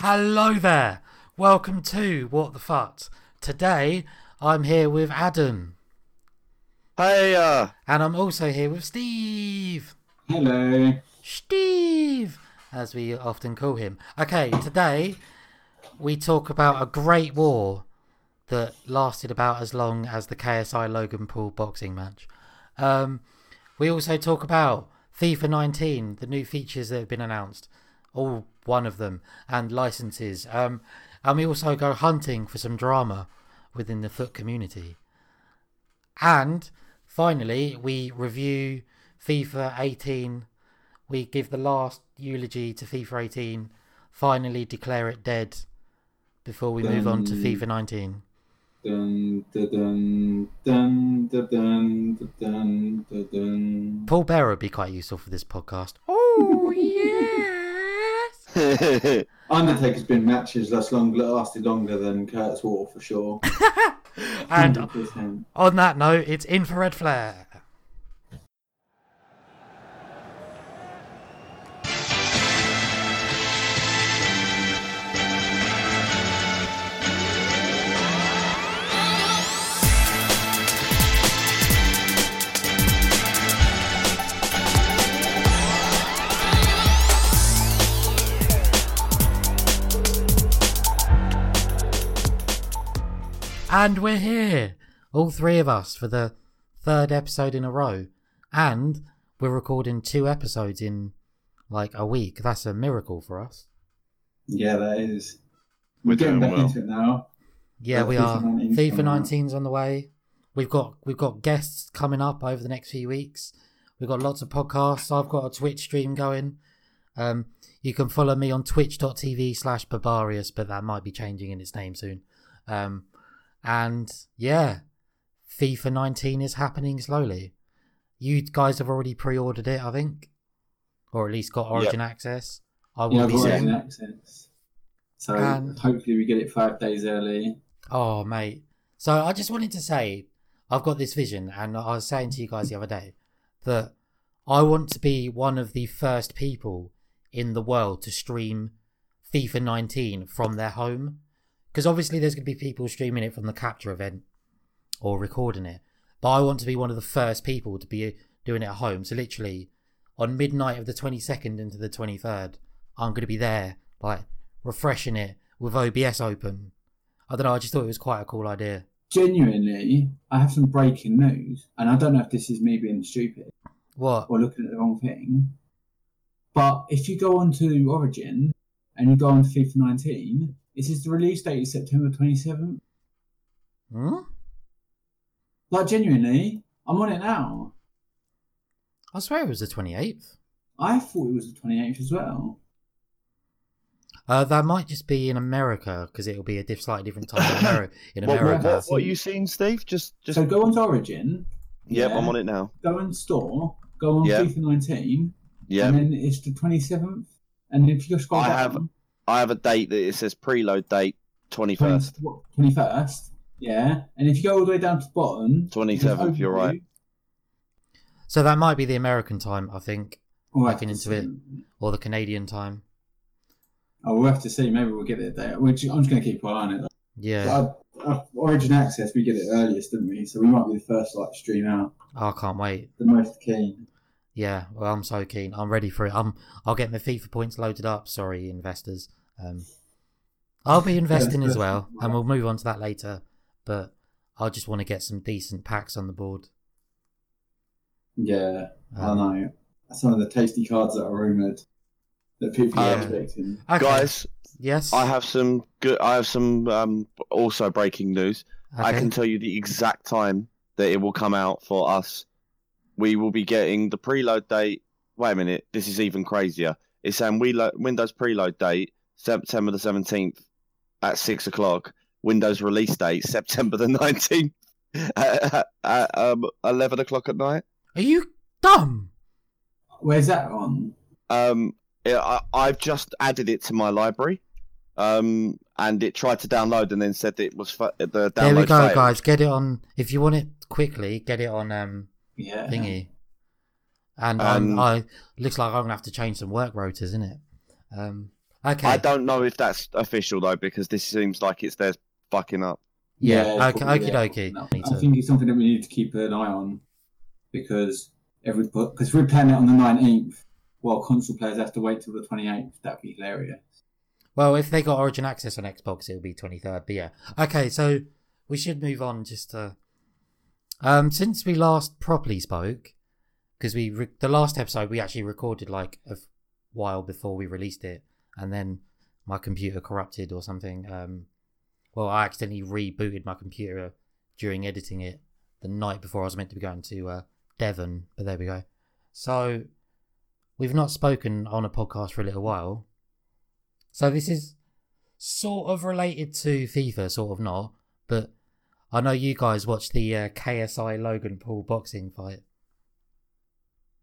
Hello there. Welcome to What the Fuck. Today I'm here with Adam Hey, uh, and I'm also here with Steve. Hello. Steve, as we often call him. Okay, today we talk about a great war that lasted about as long as the KSI Logan Paul boxing match. Um, we also talk about FIFA 19, the new features that have been announced, all one of them, and licenses. Um, and we also go hunting for some drama within the foot community. And finally, we review FIFA 18. We give the last eulogy to FIFA 18, finally declare it dead before we dun, move on to FIFA 19. Dun, dun, Paul Bearer would be quite useful for this podcast. Oh, yeah! Undertaker's been matches that's long lasted longer than Kurt's War for sure. and 100%. on that note, it's infrared flare. And we're here, all three of us, for the third episode in a row. And we're recording two episodes in like a week. That's a miracle for us. yeah, that is. We're We're getting doing back well. into it now. Yeah, Yeah, we are. 19's FIFA coming out. 19's on the way. We've got we've got guests coming up over the next few weeks. We've got lots of podcasts. I've got a Twitch stream going. Um, you can follow me on twitch.tv slash barbarius, but that might be changing in its name soon. Um, and yeah, FIFA 19 is happening slowly. You guys have already pre-ordered it, I think, or at least got Origin access. I will Yeah, I've be. Origin access. So And- hopefully we get it five days early. Oh, mate. So I just wanted to say, I've got this vision, and I was saying to you guys the other day that I want to be one of the first people in the world to stream FIFA 19 from their home. Because obviously, there's going to be people streaming it from the capture event or recording it. But I want to be one of the first people to be uh, doing it at home. So, literally, on midnight of the 22nd into the 23rd, I'm going to be there, like, refreshing it with OBS open. I don't know. I just thought it was quite a cool idea. Genuinely, I have some breaking news, and I don't know if this is me being stupid What? or looking at the wrong thing. But if you go onto Origin and you go on FIFA 19, it says the release date is September 27th. Huh? Like, genuinely, I'm on it now. I swear it was the 28th. I thought it was the 28th as well. Uh, that might just be in America because it'll be a diff- slightly different time in, Ameri- in what, what, America. what, what are you seeing, Steve? Just, just. So go onto Origin. yep, yeah, I'm on it now. Go in store. Go on Yeah. FIFA 19. Yeah, And then it's the 27th. And if you scroll I down, have- I have a date that it says preload date twenty first. Twenty first. Yeah. And if you go all the way down to the bottom, it says 27th. You're right. So that might be the American time, I think, We'll have Looking to into it. or the Canadian time. Oh, we'll have to see. Maybe we'll get it there. Which I'm just going to keep an eye on it. Yeah. But, uh, Origin Access, we get it earliest, didn't we? So we might be the first like stream out. I can't wait. The most keen. Yeah. Well, I'm so keen. I'm ready for it. I'm. I'll get my FIFA points loaded up. Sorry, investors. Um, I'll be investing as well, and we'll move on to that later. But I just want to get some decent packs on the board. Yeah, I Um, know. Some of the tasty cards that are rumoured that people are Um, expecting. okay. Guys, Yes. I have some good. I have some um, also breaking news. I can tell you the exact time that it will come out for us. We will be getting the preload date. Wait a minute, this is even crazier. It's saying we lo- Windows preload date September the seventeenth at six o'clock. Windows release date September the nineteenth at, at um, eleven o'clock at night. Are you dumb? Where's that on? Um, yeah, I, I've just added it to my library. Um, and it tried to download and then said it was fa- the download. There we go, failed. guys. Get it on. If you want it quickly, get it on um Yeah. thingy. And Um, I'm, I looks like I'm gonna have to change some work rotors, isn't it? Um. Okay. I don't know if that's official though, because this seems like it's their fucking up. Yeah, it's okay, okie dokie. No, I think it's something that we need to keep an eye on because every because we're playing it on the nineteenth, while console players have to wait till the twenty eighth. That'd be hilarious. Well, if they got Origin access on Xbox, it'll be 23rd. But yeah. Okay, so we should move on just to. Um, since we last properly spoke, because we re- the last episode we actually recorded like a f- while before we released it, and then my computer corrupted or something. Um, well, I accidentally rebooted my computer during editing it the night before I was meant to be going to uh, Devon. But there we go. So we've not spoken on a podcast for a little while. So this is sort of related to FIFA, sort of not. But I know you guys watched the uh, KSI Logan Paul boxing fight.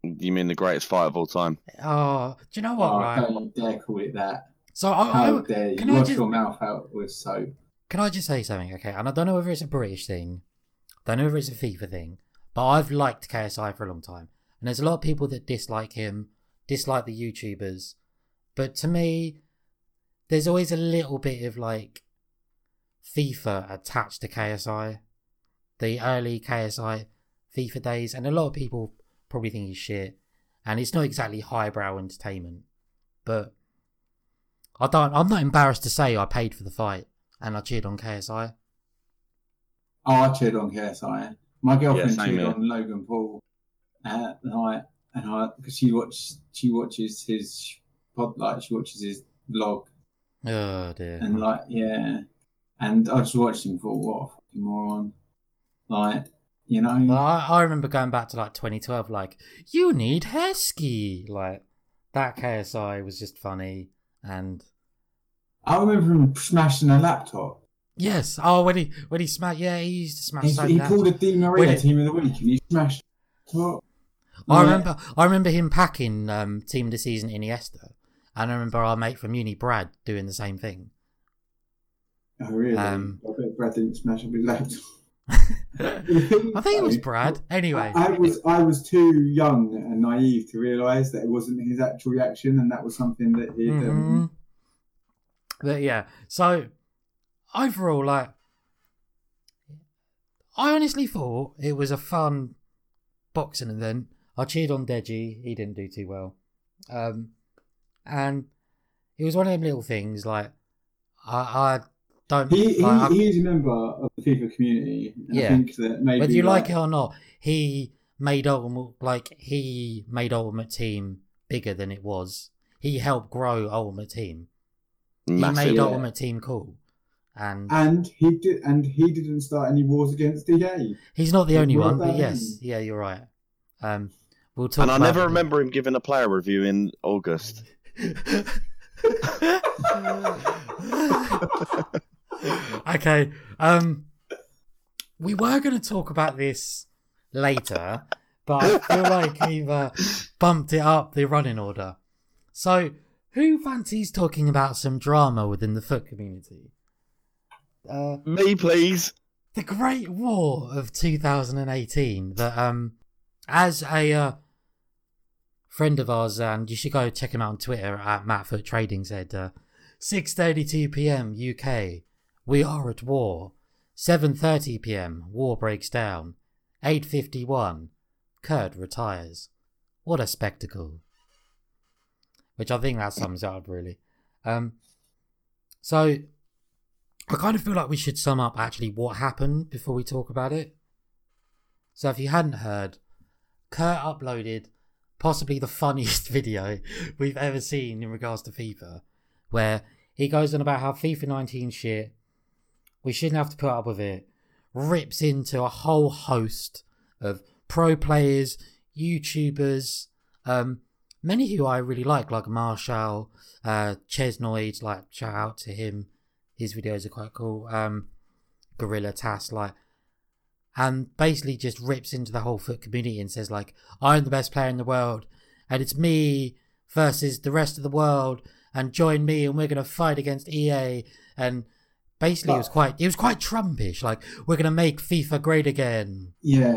You mean the greatest fight of all time? Oh, do you know what? oh, right? don't you dare call it that. So I, How I, dare you can I wash just- your mouth out with soap? Can I just say something, okay? And I don't know whether it's a British thing, don't know whether it's a FIFA thing, but I've liked KSI for a long time. And there's a lot of people that dislike him, dislike the YouTubers. But to me, there's always a little bit of like FIFA attached to KSI. The early KSI FIFA days. And a lot of people probably think he's shit. And it's not exactly highbrow entertainment. But I don't I'm not embarrassed to say I paid for the fight and I cheered on KSI. Oh, I cheered on KSI. My girlfriend Yeah, cheered here. on Logan Paul, uh, and I and I because she watches she watches his pod like she watches his vlog Oh dear. and like yeah, and I just watched him for what a fucking moron, like you know. Well, I, I remember going back to like 2012, like, you need Heskey. Like, that KSI was just funny. And I remember him smashing a laptop. yes, oh, when he when he smashed, yeah, he used to smash He, he bad. pulled a Di Maria team of the week and he smashed. What? I Yeah. remember, I remember him packing um, team of the season Iniesta, and I remember our mate from uni, Brad, doing the same thing. Oh really? Um, I bet Brad didn't smash up his laptop. I think it was Brad. Anyway, I, I was I was too young and naive to realise that it wasn't his actual reaction, and that was something that he'd. Mhm. Um, But yeah, so overall, like, I honestly thought it was a fun boxing event. I cheered on Deji; he didn't do too well, um, and it was one of them little things. Like, I, I don't. he, he, like, I- he is a member of the FIFA community. And Yeah. I think that maybe whether you like it or not, he made ultimate like he made Ultimate Team bigger than it was. He helped grow Ultimate Team. He made Yeah. Ultimate Team cool, and and he did, and he didn't start any wars against EA. He's not the But only one, but yes, him? yeah, you're right. Um, we'll talk. And I never it. remember him giving a player review in August. okay. Um, we were going to talk about this later, but I feel like we've uh, bumped it up the running order. So, who fancies talking about some drama within the foot community? Uh, Me, please. the Great War of 2018 that um as a uh, friend of ours and you should go check him out on Twitter at Mattfoot Trading said uh, 6:32 p.m. UK we are at war. 7:30 p.m. war breaks down. 8:51 Kurt retires. What a spectacle. Which I think that sums it up really. Um so I kind of feel like we should sum up actually what happened before we talk about it. So if you hadn't heard, Kurt uploaded possibly the funniest video we've ever seen in regards to FIFA, where he goes on about how FIFA 19 shit, we shouldn't have to put up with it, rips into a whole host of pro players, YouTubers, um, many who I really like, like Marshall, uh, Chesnoid, like shout out to him his videos are quite cool. Um, Gorilla Tass, like, and basically just rips into the whole foot community and says like, "I'm the best player in the world, and it's me versus the rest of the world, and join me, and we're gonna fight against EA." And basically, it was quite, it was quite Trumpish. Like, we're gonna make FIFA great again. Yeah,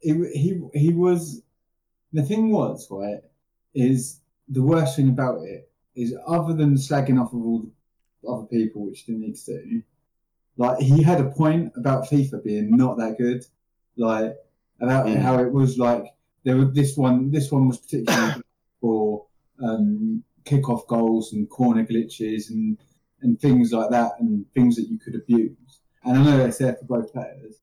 it, he he was. The thing was right is the worst thing about it is other than slagging off of all the other people, which he didn't need to do, like he had a point about FIFA being not that good, like about Mm. how it was like there was this one. This one was particularly for um, kickoff goals and corner glitches and and things like that, and things that you could abuse. And I know that's there for both players.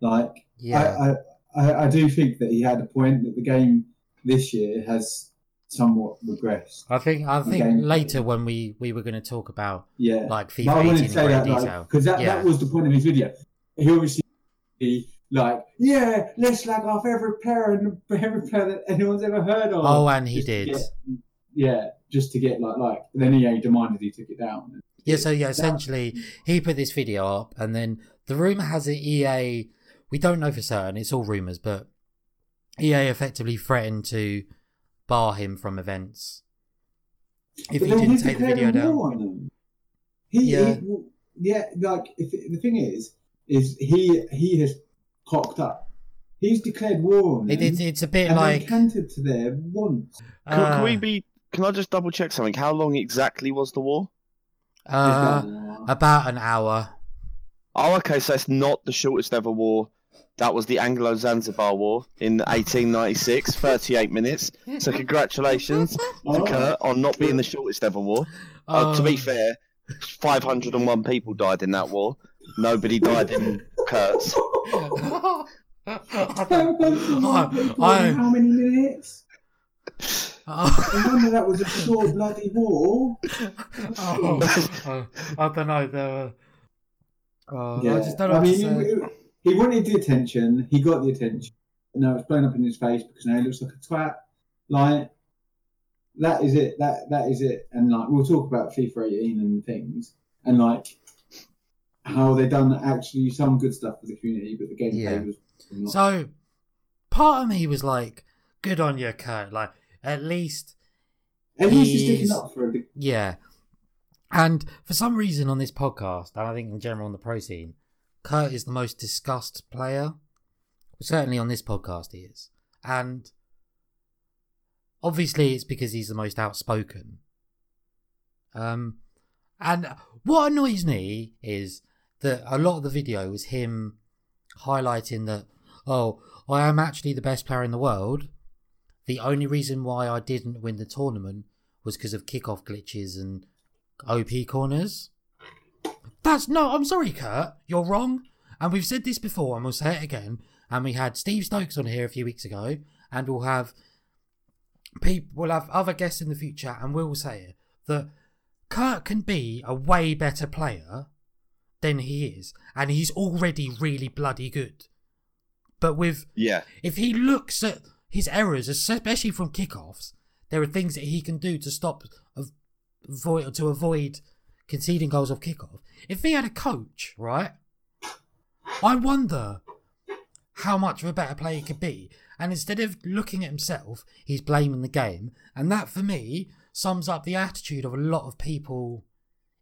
Like Yeah. I, I, I, do think that he had a point that the game this year has somewhat regressed. I think I think later when we we were going to talk about Yeah. like But I FIFA wanted 18 to in say that detail. because that, Yeah. that was the point of his video. He obviously like, yeah, let's slag off every player and every player that anyone's ever heard of. oh, and he did. get- yeah, just to get like like. Then EA demanded he took it down. Yeah, so yeah, essentially he put this video up, and then the rumor has it EA. We don't know for certain; it's all rumors, but EA effectively threatened to bar him from events if But he didn't take the video down. war on them. He, Yeah. he, yeah, like if, the thing is, is he he has cocked up. He's declared war on them. It, it, it's a bit and they like cantered to there once. Can, can we uh, be? Can I just double check something? How long exactly was the war? Uh, It's about an hour. Oh, okay. So it's not the shortest ever war. That was the Anglo-Zanzibar War in 1896, 38 minutes. So congratulations to Oh. Kurt on not being the shortest ever war. Uh, to be Oh. fair, 501 people died in that war. Nobody died in Kurt's. I- I- How many minutes? Oh. I wonder that was a short bloody war. oh, oh, I don't know. There were. Oh, Yeah. I just don't know. I mean, he, he wanted the attention. He got the attention. And now it's blown up in his face because now he looks like a twat. Like that is it. That that is it. And like we'll talk about FIFA 18 and things and like how they done actually some good stuff for the community, but the gameplay Yeah. was not. So, part of me was like, "Good on you, Kurt." Like, at least, At least he's sticking up for it. yeah. And for some reason on this podcast, and I think in general on the pro scene, Kurt is the most discussed player. Certainly on this podcast, he is, and obviously it's because he's the most outspoken. Um, and what annoys me is that a lot of the video was him highlighting that, oh, I am actually the best player in the world. The only reason why I didn't win the tournament was because of kickoff glitches and OP corners. That's no, I'm sorry, Kurt. You're wrong. And we've said this before, and we'll say it again. And we had Steve Stokes on here a few weeks ago, and we'll have people, we'll have other guests in the future, and we'll say it that Kurt can be a way better player than he is, and he's already really bloody good. But with Yeah. if he looks at his errors, especially from kickoffs, there are things that he can do to stop, avoid, to avoid conceding goals off kickoff. If he had a coach, right, I wonder how much of a better player he could be. And instead of looking at himself, he's blaming the game. And that, for me, sums up the attitude of a lot of people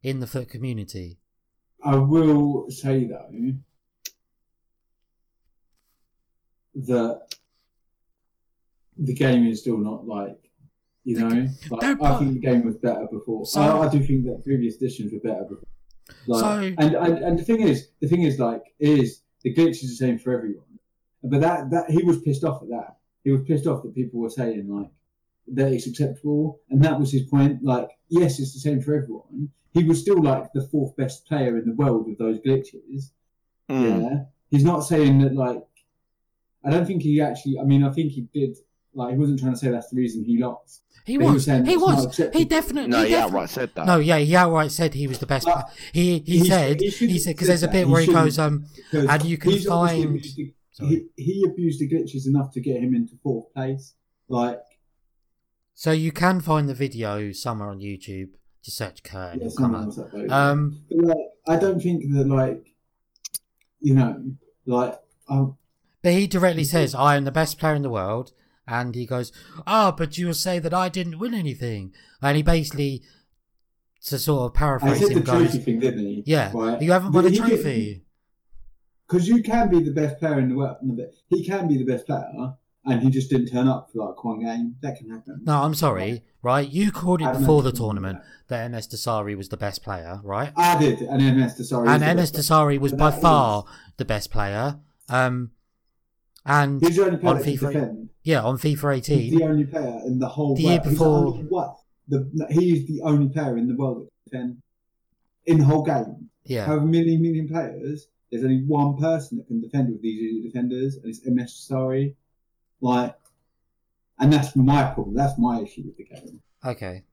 in the foot community. I will say though that the game is still not like you know. Like, They're I think the game was better before. So- I, I do think that previous editions were better before. Like, So- and, and and the thing is, the thing is like is the glitch is the same for everyone. But that that he was pissed off at that. He was pissed off that people were saying like that it's acceptable, and that was his point. Like, yes, it's the same for everyone. He was still like the fourth best player in the world with those glitches. Mm. Yeah, he's not saying that like. I don't think he actually. I mean, I think he did. Like, he wasn't trying to say that's the reason he lost. He But he was was. He was. He definitely. No, he he definitely- outright said that. No, yeah, he outright said he was the best. But player. He he he said he he, said because there's a bit. He where he goes um And you can find- abused the- he, he abused the glitches enough to get him into fourth place. Like, So you can find the video somewhere on YouTube. Just search Kurt and yeah, come up. else. Um, But, like, I don't think that like, you know, like, um, but he directly says, "I am the best player in the world," and he goes, "Ah, but you will say that I didn't win anything," and he basically, to sort of I paraphrase said him, the trophy goes, thing, didn't he? "Yeah, Right. you haven't won a trophy." because you can be the best player in the world. He can be the best player, and he just didn't turn up for like one game. That can happen. No, I'm sorry, right? You called it before the tournament that MSDossary was the best player, right? I did, and MSDossary. and MSDossary was by that far the best player. Um, and He's the only player on that can FIFA defend. yeah, on FIFA He's 18, the only player in the whole The world. year He's before- only- what? The, he is the only player in the world that can defend in the whole game. yeah, However many million players, there's only one person that can defend with these elite defenders, and it's MS Sorry. Like, and that's my problem. That's my issue with the game. okay.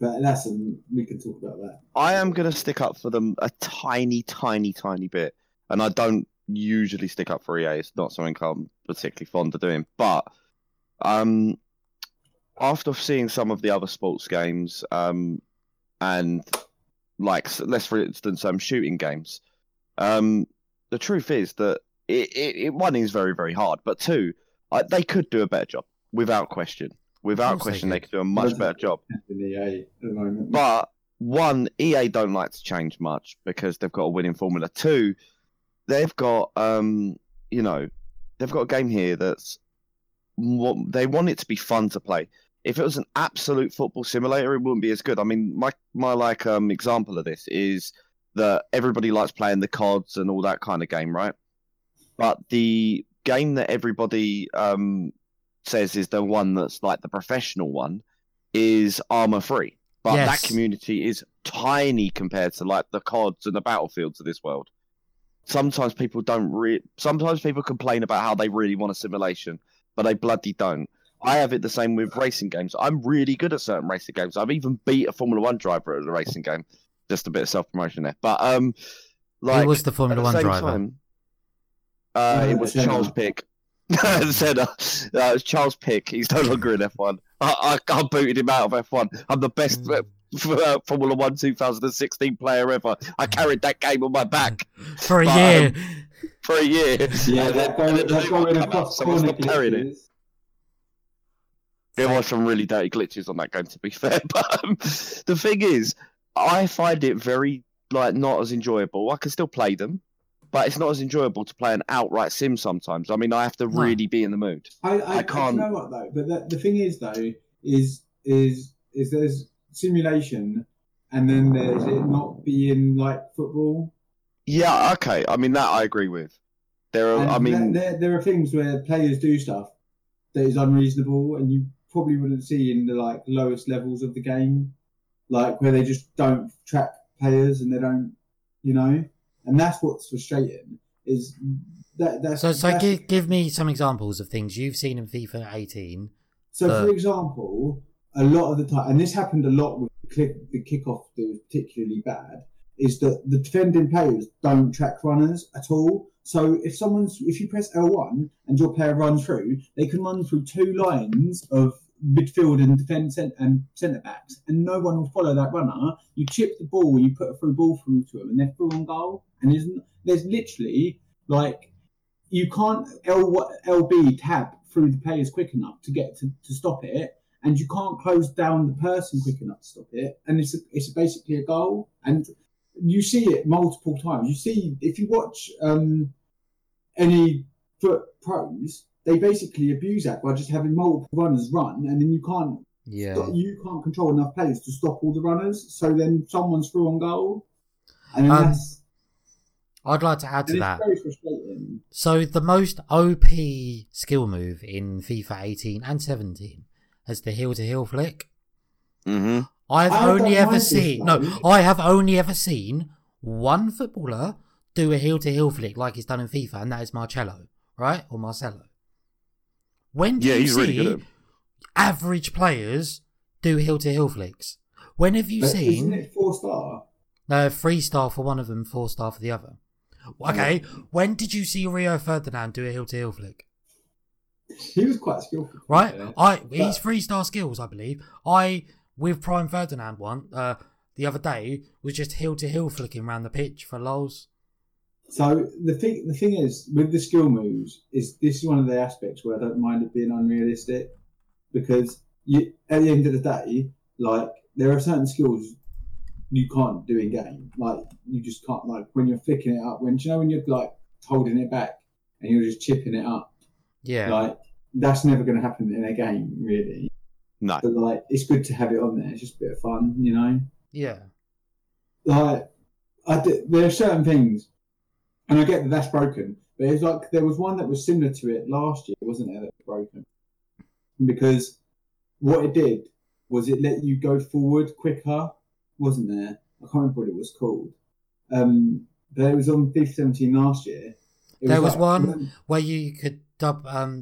But that's um, we can talk about that. I am going to stick up for them a tiny, tiny, tiny bit. And I don't usually stick up for EA. It's not something I'm particularly fond of doing. But um, after seeing some of the other sports games, um, and like, let's for instance, um, shooting games, um, the truth is that it, it, it one is very, very hard. But two, I, they could do a better job without question. Without question, they could. do a much better job. In EA at the moment. But one, EA don't like to change much because they've got a winning formula. Two, they've got um, you know, they've got a game here that's what they want it to be fun to play. If it was an absolute football simulator, it wouldn't be as good. I mean, my my like um example of this is that everybody likes playing the CODs and all that kind of game, right? But the game that everybody um says is the one that's like the professional one is Arma 3. But Yes. that community is tiny compared to like the CODs and the battlefields of this world. Sometimes people don't re- sometimes people complain about how they really want a simulation, but they bloody don't. I have it the same with racing games. I'm really good at certain racing games. I've even beat a Formula One driver at a racing game. Just a bit of self promotion there. But um like Who was the Formula the One driver? time, uh, Uh, it was Senna. Charles Pic. Senna. Uh, it was Charles Pic. He's no longer in F1. I, I, I booted him out of F1. I'm the best Mm. Uh, f- Formula One 2016 player ever. I carried that game on my back For a But, year. um, for a year. yeah, And that then- and then going, the that new one going come out, across not carrying it. There was some really dirty glitches on that game, to be fair. But um, the thing is, I find it very like not as enjoyable. I can still play them, but it's not as enjoyable to play an outright sim sometimes. I mean, I have to No. really be in the mood. I, I, I can't- You know what though? But the, the thing is though is is is there's simulation, and then there's it not being like football. Yeah, okay. I mean that I agree with. There are. And I mean, there, there, there are things where players do stuff that is unreasonable, and you probably wouldn't see in the like lowest levels of the game, like where they just don't track players and they don't, you know, and that's what's frustrating. Is that that's So, so that's- give, give me some examples of things you've seen in FIFA 18. So, Uh, for example, a lot of the time, and this happened a lot with the, kick, the kickoff that was particularly bad, is that the defending players don't track runners at all. So if someone's if you press L1 and your player runs through, they can run through two lines of midfield and defence and centre backs, and no one will follow that runner. You chip the ball, you put a through ball through to them, and they're through on goal. And there's there's literally like you can't L LB tab through the players quick enough to get to, to stop it, and you can't close down the person quick enough to stop it, and it's a, it's basically a goal. And you see it multiple times. You see if you watch um, any foot pros, they basically abuse that by just having multiple runners run, and then you can't Yeah. you can't control enough players to stop all the runners. So then someone's through on goal, and Um, that's I'd like to add to that. So the most OP skill move in FIFA 18 and 17 is the heel to heel flick. hmm I've I only ever seen no. I have only ever seen one footballer do a heel to heel flick like he's done in FIFA, and that is Marcello, right? Or Marcelo. When do Yeah, you he's see really good average players do heel to heel flicks? When have you But isn't seen it four star? no three star for one of them, four star for the other? Okay, when did you see Rio Ferdinand do a heel to heel flick? He was quite skillful. Right, Yeah. I he's But- three star skills, I believe. I with Prime Ferdinand one uh the other day was just heel to heel flicking around the pitch for lols. So the thing, the thing is, with the skill moves, is this is one of the aspects where I don't mind it being unrealistic, because you, at the end of the day, like there are certain skills you can't do in game. Like you just can't. Like when you're flicking it up, when do you know when you're like holding it back and you're just chipping it up, Yeah, like that's never going to happen in a game, really. No. But like, it's good to have it on there. It's just a bit of fun, you know. Yeah. Like, I d- there are certain things, and I get that that's broken. But it's like there was one that was similar to it last year, wasn't there? That was broken because what it did was it let you go forward quicker, wasn't there? I can't remember what it was called. Um, but it was on FIFA 17 last year. It There was like- one- Where you could dub um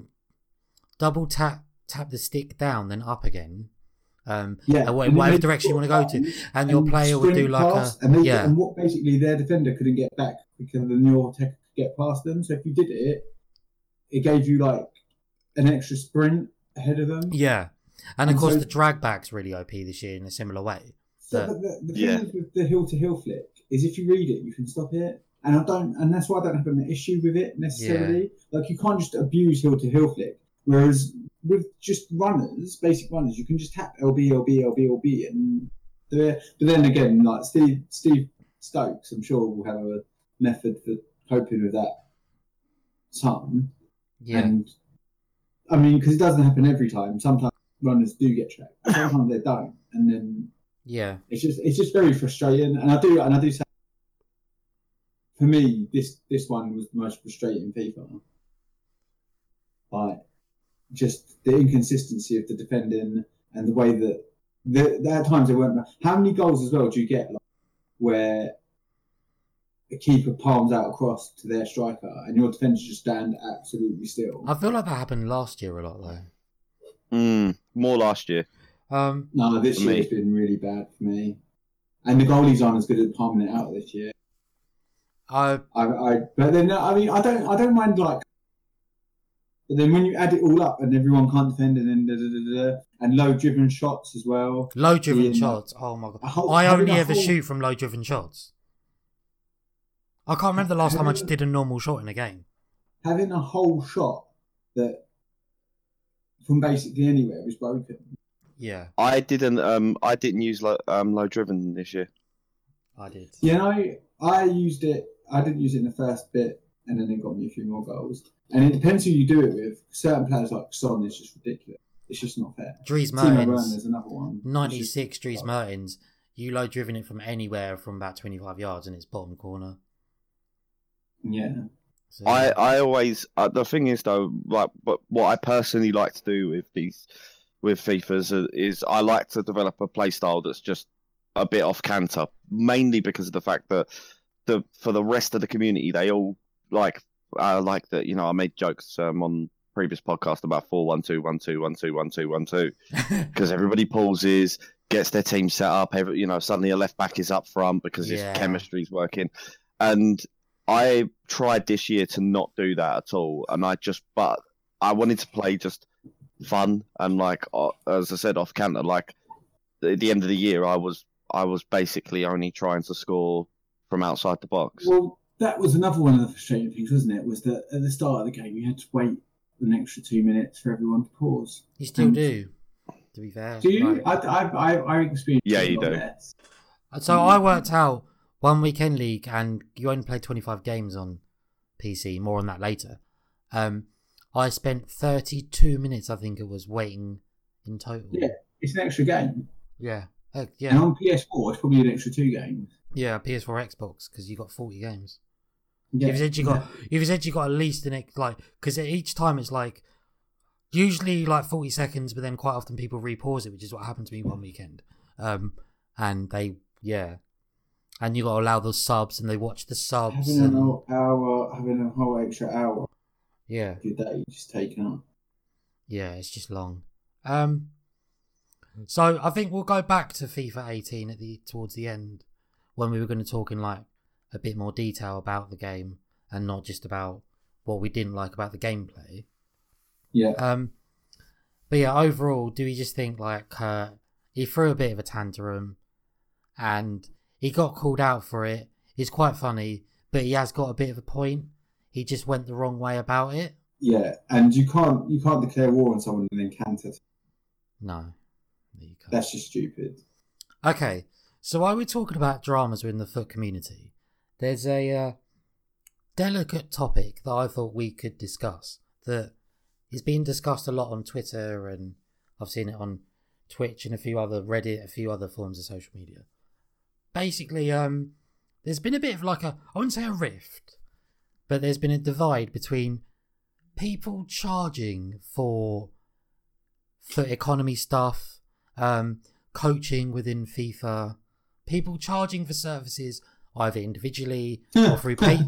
double tap tap the stick down then up again. Um Yeah, uh, wha- and then whatever direction you want to go to. buttons and your player would do like past, a and, they, yeah. and what basically their defender couldn't get back because than your tech could get past them. So if you did it, it gave you like an extra sprint ahead of them. Yeah. And of course so- the drag back's really OP this year in a similar way. So but the, the thing is with the heel to heel flick is if you read it, you can stop it. And I don't, and that's why I don't have an issue with it necessarily. Like you can't just abuse heel to heel flick. Whereas with just runners, basic runners, you can just tap LB, LB, LB, LB, and. But then again, like Steve, Steve Stokes, I'm sure will have a method for coping with that. Some, Yeah. and I mean, because it doesn't happen every time. Sometimes runners do get tracked. Sometimes they don't, and then yeah. it's just it's just very frustrating. And I do and I do say for me this this one was the most frustrating FIFA. Like just the inconsistency of the defending and the way that the, there are times they weren't. How many goals as well do you get like, where a keeper palms out across to their striker and your defenders just stand absolutely still? I feel like that happened last year a lot though. Mm, more last year. Um No, this For year me. has been really bad for me. And the goalies aren't as good at palming it out this year. I I, I but then I mean I don't I don't mind like but then when you add it all up and everyone can't defend and then da, da, da, da, and low driven shots as well. low driven Yeah. shots. Oh my god. Whole- I only ever whole- shoot from low driven shots. I can't remember the last time I just did a normal shot in a game. Having a whole shot that from basically anywhere was broken. Yeah, I didn't. Um, I didn't use low, um, low driven this year. I did. You know, I used it I didn't use it in the first bit and then it got me a few more goals. And it depends who you do it with. Certain players like Son is just ridiculous. It's just not fair. Dries Mertens, is another one. 96 Dries Mertens. You low driven it from anywhere from about 25 yards and it's bottom corner. Yeah. So, I, I always uh, the thing is though like but what I personally like to do with these with FIFA's uh, is I like to develop a play style that's just a bit off canter mainly because of the fact that the for the rest of the community they all like I like that you know I made jokes um, on previous podcast about four one two one two one two one two one two because everybody pauses gets their team set up every, you know suddenly a left back is up front because Yeah. his chemistry's working and I tried this year to not do that at all, and I just but I wanted to play just fun and like uh, as I said off canter. Like at the end of the year, I was I was basically only trying to score from outside the box. Well, that was another one of the frustrating things, wasn't it? Was that at the start of the game you had to wait an extra two minutes for everyone to pause. you still Um, do, to be fair. Do you? Like- I, I, I, I experienced Yeah, you do. less. So I worked out one weekend league, and you only play 25 games on PC. More on that later. Um, I spent 32 minutes, I think it was, waiting in total. Yeah. It's an extra game. yeah, Heck, And on PS4, it's probably an extra two games. Yeah. PS4, Xbox, because you got 40 games. Yeah. If you said you got, if you said you got at least an like, because each time it's like, usually like 40 seconds, but then quite often people repause it, which is what happened to me one weekend. Um, and they, yeah, and you got to allow the subs, and they watch the subs. having and- an whole hour, having a whole extra hour Yeah, your day just taken up. yeah, it's just long. Um, so I think we'll go back to FIFA 18 at the towards the end when we were going to talk in like a bit more detail about the game and not just about what we didn't like about the gameplay. Yeah. Um, but yeah, overall, do we just think like uh, he threw a bit of a tantrum, and he got called out for it? It's quite funny, but he has got a bit of a point. He just went the wrong way about it. Yeah. And you can't you can't declare war on someone and then counter. No, you can't. That's just stupid. Okay, so while we're talking about dramas within the foot community, there's a uh, delicate topic that I thought we could discuss that is it's discussed a lot on Twitter, and I've seen it on Twitch and a few other Reddit, a few other forms of social media. Basically, um, there's been a bit of like a I wouldn't say a rift, but there's been a divide between people charging for for economy stuff, um, coaching within FIFA, people charging for services either individually or through pay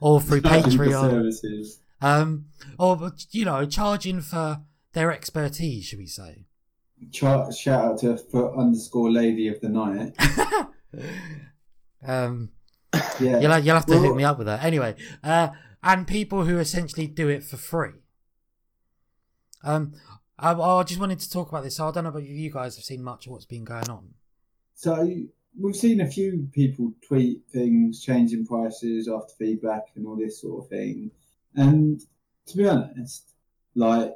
or through Patreon, um, or you know, charging for their expertise, should we say? Char- shout out to foot underscore lady of the night. um, Yeah. you'll, you'll have to hook me up with that. Anyway, uh, and people who essentially do it for free. Um, I, I just wanted to talk about this. So I don't know about you guys have seen much of what's been going on. So we've seen a few people tweet things, changing prices after feedback and all this sort of thing. And to be honest, like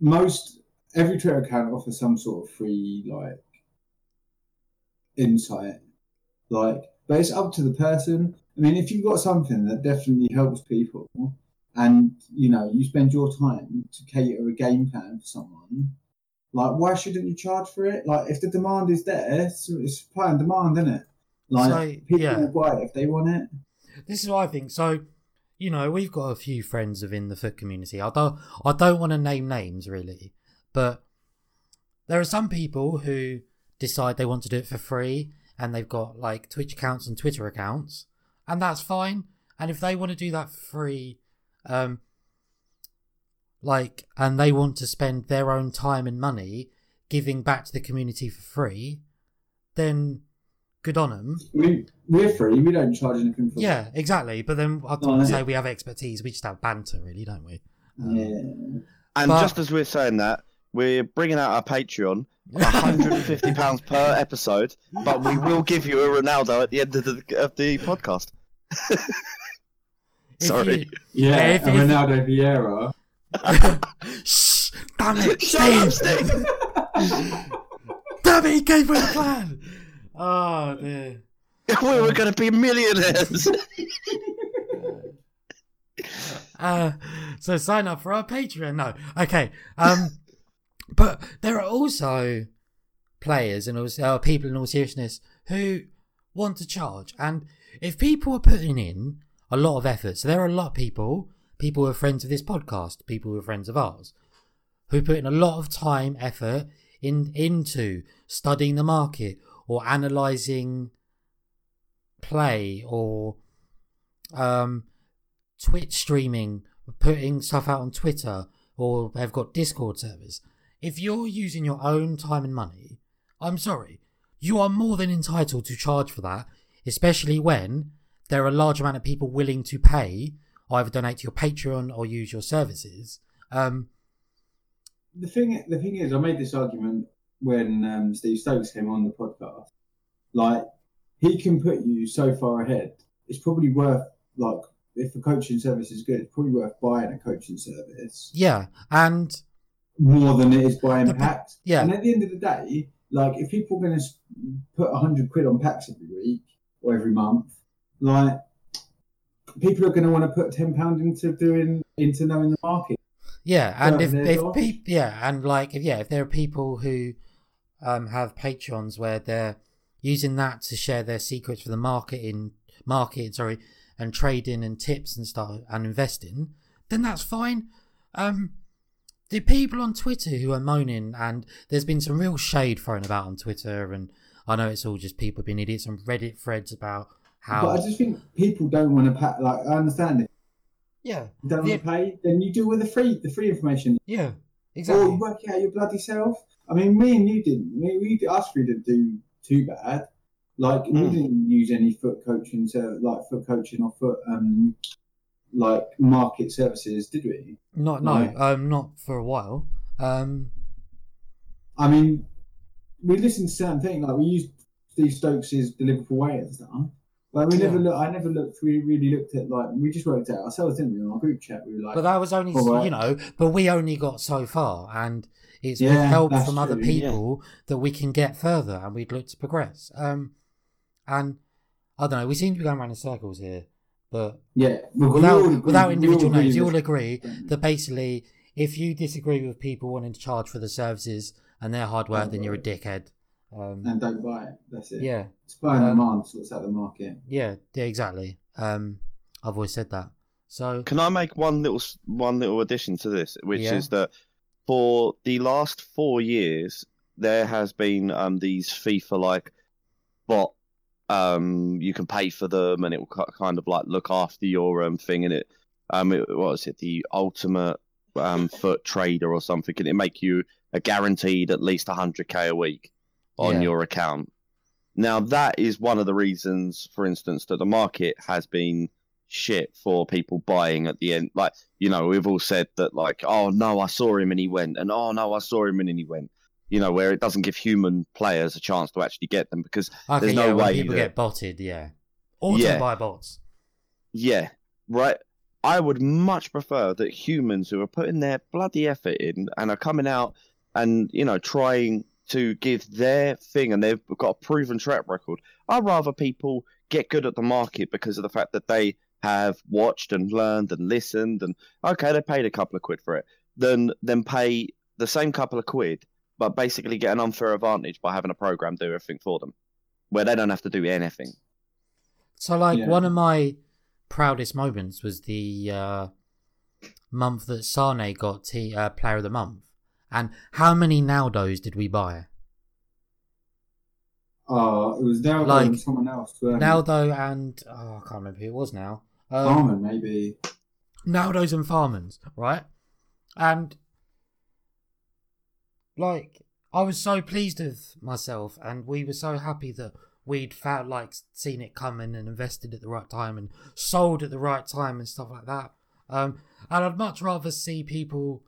most every Twitter account offers some sort of free like insight. Like, but it's up to the person. I mean, if you've got something that definitely helps people, and you know you spend your time to cater a game plan for someone, like why shouldn't you charge for it? Like, if the demand is there, it's, it's supply and demand, isn't it? Like, So, people yeah. will buy it if they want it. This is what I think. So, you know, we've got a few friends within the foot community. I don't, I don't want to name names really, but there are some people who decide they want to do it for free, and they've got like Twitch accounts and Twitter accounts, and that's fine. And if they want to do that for free, um, like, and they want to spend their own time and money giving back to the community for free, then good on them. I mean, we're free. We don't charge anything for Yeah, exactly. But then I Oh, don't yeah. say we have expertise. We just have banter, really, don't we? Um, Yeah. And But- just as we're saying that, we're bringing out our Patreon, 150 pounds per episode, but we will give you a Ronaldo at the end of the of the podcast. Sorry. you- Yeah, Yeah, if- and if- Ronaldo Vieira. Shh! Damn it, Shut Steve! Damn it, he gave me the plan. Oh dear. we were going to be millionaires. Uh, so sign up for our Patreon. No, okay. Um, but there are also players and also uh, people in all seriousness who want to charge, and if people are putting in a lot of effort, so there are a lot of people, people who are friends of this podcast, people who are friends of ours, who put in a lot of time, effort in into studying the market or analyzing play or um Twitch streaming, putting stuff out on Twitter, or they've got Discord servers. If you're using your own time and money, I'm sorry, you are more than entitled to charge for that, especially when there are a large amount of people willing to pay, either donate to your Patreon or use your services. Um, the thing the thing is, I made this argument when um, Steve Stokes came on the podcast. Like he can put you so far ahead. It's probably worth like if a coaching service is good, it's probably worth buying a coaching service yeah, and more than it is buying The- packs. yeah. And at the end of the day, like if people are going to put hundred quid on packs every week or every month, like people are going to want to put ten pound into doing into knowing the market. Yeah, and if if off. peop yeah, and like if yeah, if there are people who um have Patreons where they're using that to share their secrets for the marketing market, sorry, and trading and tips and stuff and investing, then that's fine. Um the people on Twitter who are moaning and there's been some real shade thrown about on Twitter and I know it's all just people being idiots on Reddit threads about how But I just think people don't want to pay. Like I understand it. Yeah. you don't want to pay, then you do with the free the free information, Yeah. or Exactly. you work out your bloody self. I mean, me and you didn't. Me, we us three didn't do too bad. Like we Mm. didn't use any foot coaching, so like foot coaching or foot um like market services, did we? Not no, Right. um not for a while. Um I mean, we listened to certain things like we used Steve Stokes' the Liverpool way and stuff. Like we never Yeah. look. I never looked. We really looked at like we just worked out ourselves, didn't we? On our group chat, we were like, But that was only, right. you know, but we only got so far, and it's with help from other true, yeah. people that we can get further, and we'd look to progress. Um, and I don't know, we seem to be going around in circles here, But Yeah, well, without agree- without individual names, you all agree that basically, if you disagree with people wanting to charge for the services and their hard work, then you're a dickhead. Um, and don't buy it. That's it. yeah, Supply and Um, demand sorts out the market. yeah, yeah, exactly. Um, I've always said that. So Can I make one little one little addition to this, which Yeah. is that for the last four years there has been um these FIFA like bot um you can pay for them and it will ki- kind of like look after your um thing and it um it, what was it the ultimate um foot trader or something and it make you a guaranteed at least 100k a week on Yeah. your account. Now that is one of the reasons, for instance, that the market has been shit for people buying at the end. Like, you know, we've all said that, like, oh no, I saw him and he went, and oh no, I saw him and he went. You know, where it doesn't give human players a chance to actually get them because, okay, there's no yeah, way people that- get botted, yeah, auto Yeah. buy bots. yeah, right. I would much prefer that humans who are putting their bloody effort in and are coming out and, you know, trying to give their thing and they've got a proven track record. I'd rather people get good at the market because of the fact that they have watched and learned and listened and okay, they paid a couple of quid for it, than then pay the same couple of quid but basically get an unfair advantage by having a program do everything for them, where they don't have to do anything. So, like, Yeah. one of my proudest moments was the uh, month that Sane got T uh, Player of the Month. And how many Naldos did we buy? Oh, it was now Like, and someone else. weren't? Naldo and oh, I can't remember who it was now. Um, Harmon, maybe. Naldos and Farmans, right? And like I was so pleased with myself, and we were so happy that we'd felt like seen it coming and invested at the right time and sold at the right time and stuff like that. Um, and I'd much rather see people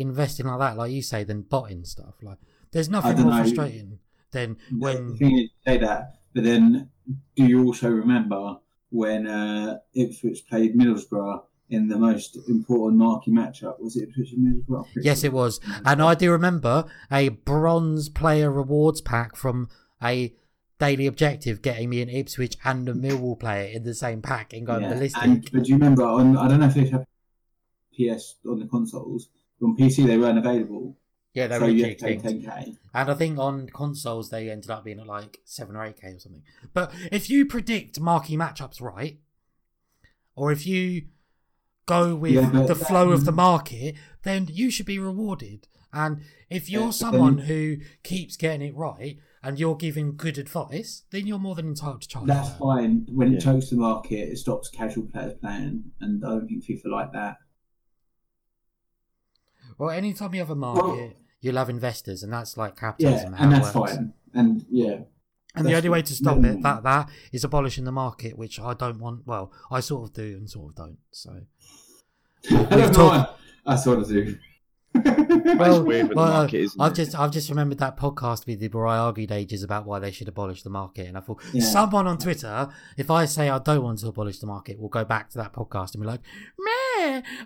investing like that, like you say, than botting stuff. Like there's nothing more know. frustrating than The when thing is, you say that, but then do you also remember when uh, Ipswich played Middlesbrough in the most important marquee matchup? Was it Ipswich and Middlesbrough? Yes, it was. And I do remember a bronze player rewards pack from a daily objective getting me an Ipswich and a Millwall player in the same pack and going Yeah, ballistic. And, but do you remember on? I don't know if they have PS on the consoles. But On PC, they weren't available. yeah, they so were you really had to pay 10k. And I think on consoles they ended up being at like seven or eight k or something. But if you predict marquee matchups right, or if you go with Yeah, the that- flow of the market, then you should be rewarded. And if you're Yeah, someone then- who keeps getting it right and you're giving good advice, then you're more than entitled to charge. That's fine. When Yeah. it chokes the market, it stops casual players playing, and I don't think FIFA like that. Well, anytime you have a market, you'll have investors, and that's like capitalism. how and that's works. fine. And yeah, And the only way to stop it, that that, is abolishing the market, which I don't want. Well, I sort of do and sort of don't. So, I We've don't know. I sort of do. well, weird with well, uh, market, isn't I've it? just I've just remembered that podcast we did where I argued ages about why they should abolish the market, and I thought Yeah. someone on Twitter, if I say I don't want to abolish the market, will go back to that podcast and be like, "Meh,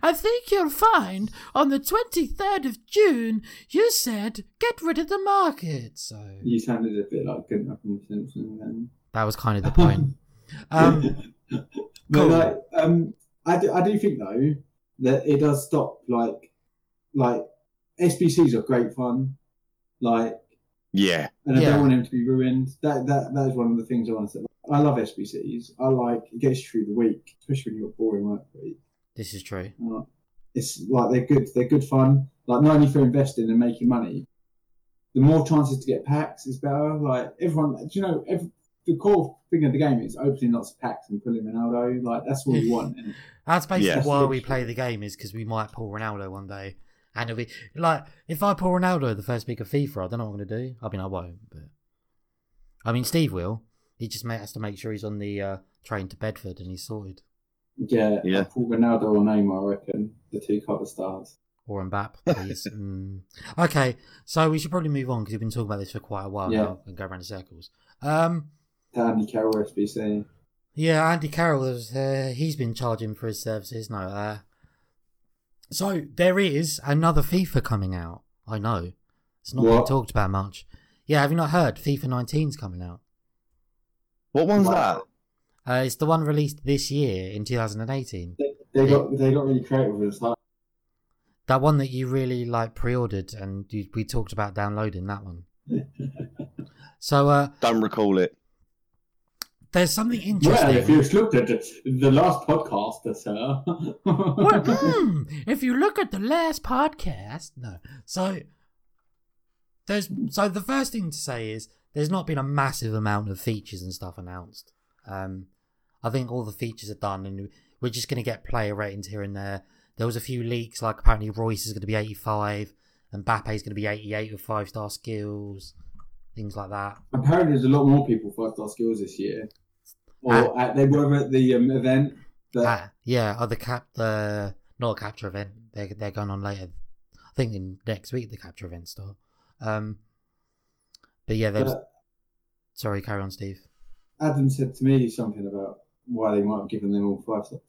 I think you'll find on the twenty third of June you said get rid of the market." So you sounded a bit like Gunnar from The Simpsons. Then. that was kind of the point. Um, but cool. like, um, I do, I do think though that it does stop like, like SBCs are great fun, like, Yeah, and I Yeah. don't want them to be ruined. That that that is one of the things I want to say. I love SBCs. I like it gets you through the week, especially when you've got a boring work week. This is true. Uh, it's like they're good. They're good fun. Like not only for investing and making money, the more chances to get packs is better. Like everyone, do you know? Every, the core thing of the game is opening lots of packs and pulling Ronaldo. Like that's what you want. And That's basically Yeah. why we play the game is because we might pull Ronaldo one day, and it'll be like if I pull Ronaldo the first week of FIFA, I don't know what I'm gonna do. I mean, I won't, but I mean, Steve will. He just ma- has to make sure he's on the uh, train to Bedford and he's sorted, yeah, Yeah. I'll Ronaldo or Neymar. I reckon the two cover stars. or Mbappe, please. mm. Okay, so we should probably move on because we've been talking about this for quite a while Yeah. now and go around in circles. Um, Andy Carroll SBC. Yeah, Andy Carroll has uh, he's been charging for his services. No, uh, so there is another FIFA coming out. I know it's not been What? talked about much. Yeah, have you not heard? FIFA 19's coming out. what one's Wow. that? Uh, it's the one released this year in 2018. They, they got they got really creative with it. That one that you really like pre-ordered and you, we talked about downloading that one. So uh, Don't recall it. there's something Well, interesting. if you've looked at the last podcast, sir. Well, hmm, if you look at the last podcast, no. So there's so the first thing to say is there's not been a massive amount of features and stuff announced. Um, I think all the features are done, and we're just going to get player ratings here and there. There was a few leaks, like apparently Reus is going to be 85, and Mbappe is going to be 88 with five star skills, things like that. Apparently, there's a lot more people five star skills this year. Or at, they were at the um, event. But Ah, yeah, oh, the cap, the not a capture event. They're they're going on later. I think in next week the capture event start. Um, but yeah, there was. but Sorry, carry on, Steve. Adam said to me something about why they might have given them all five star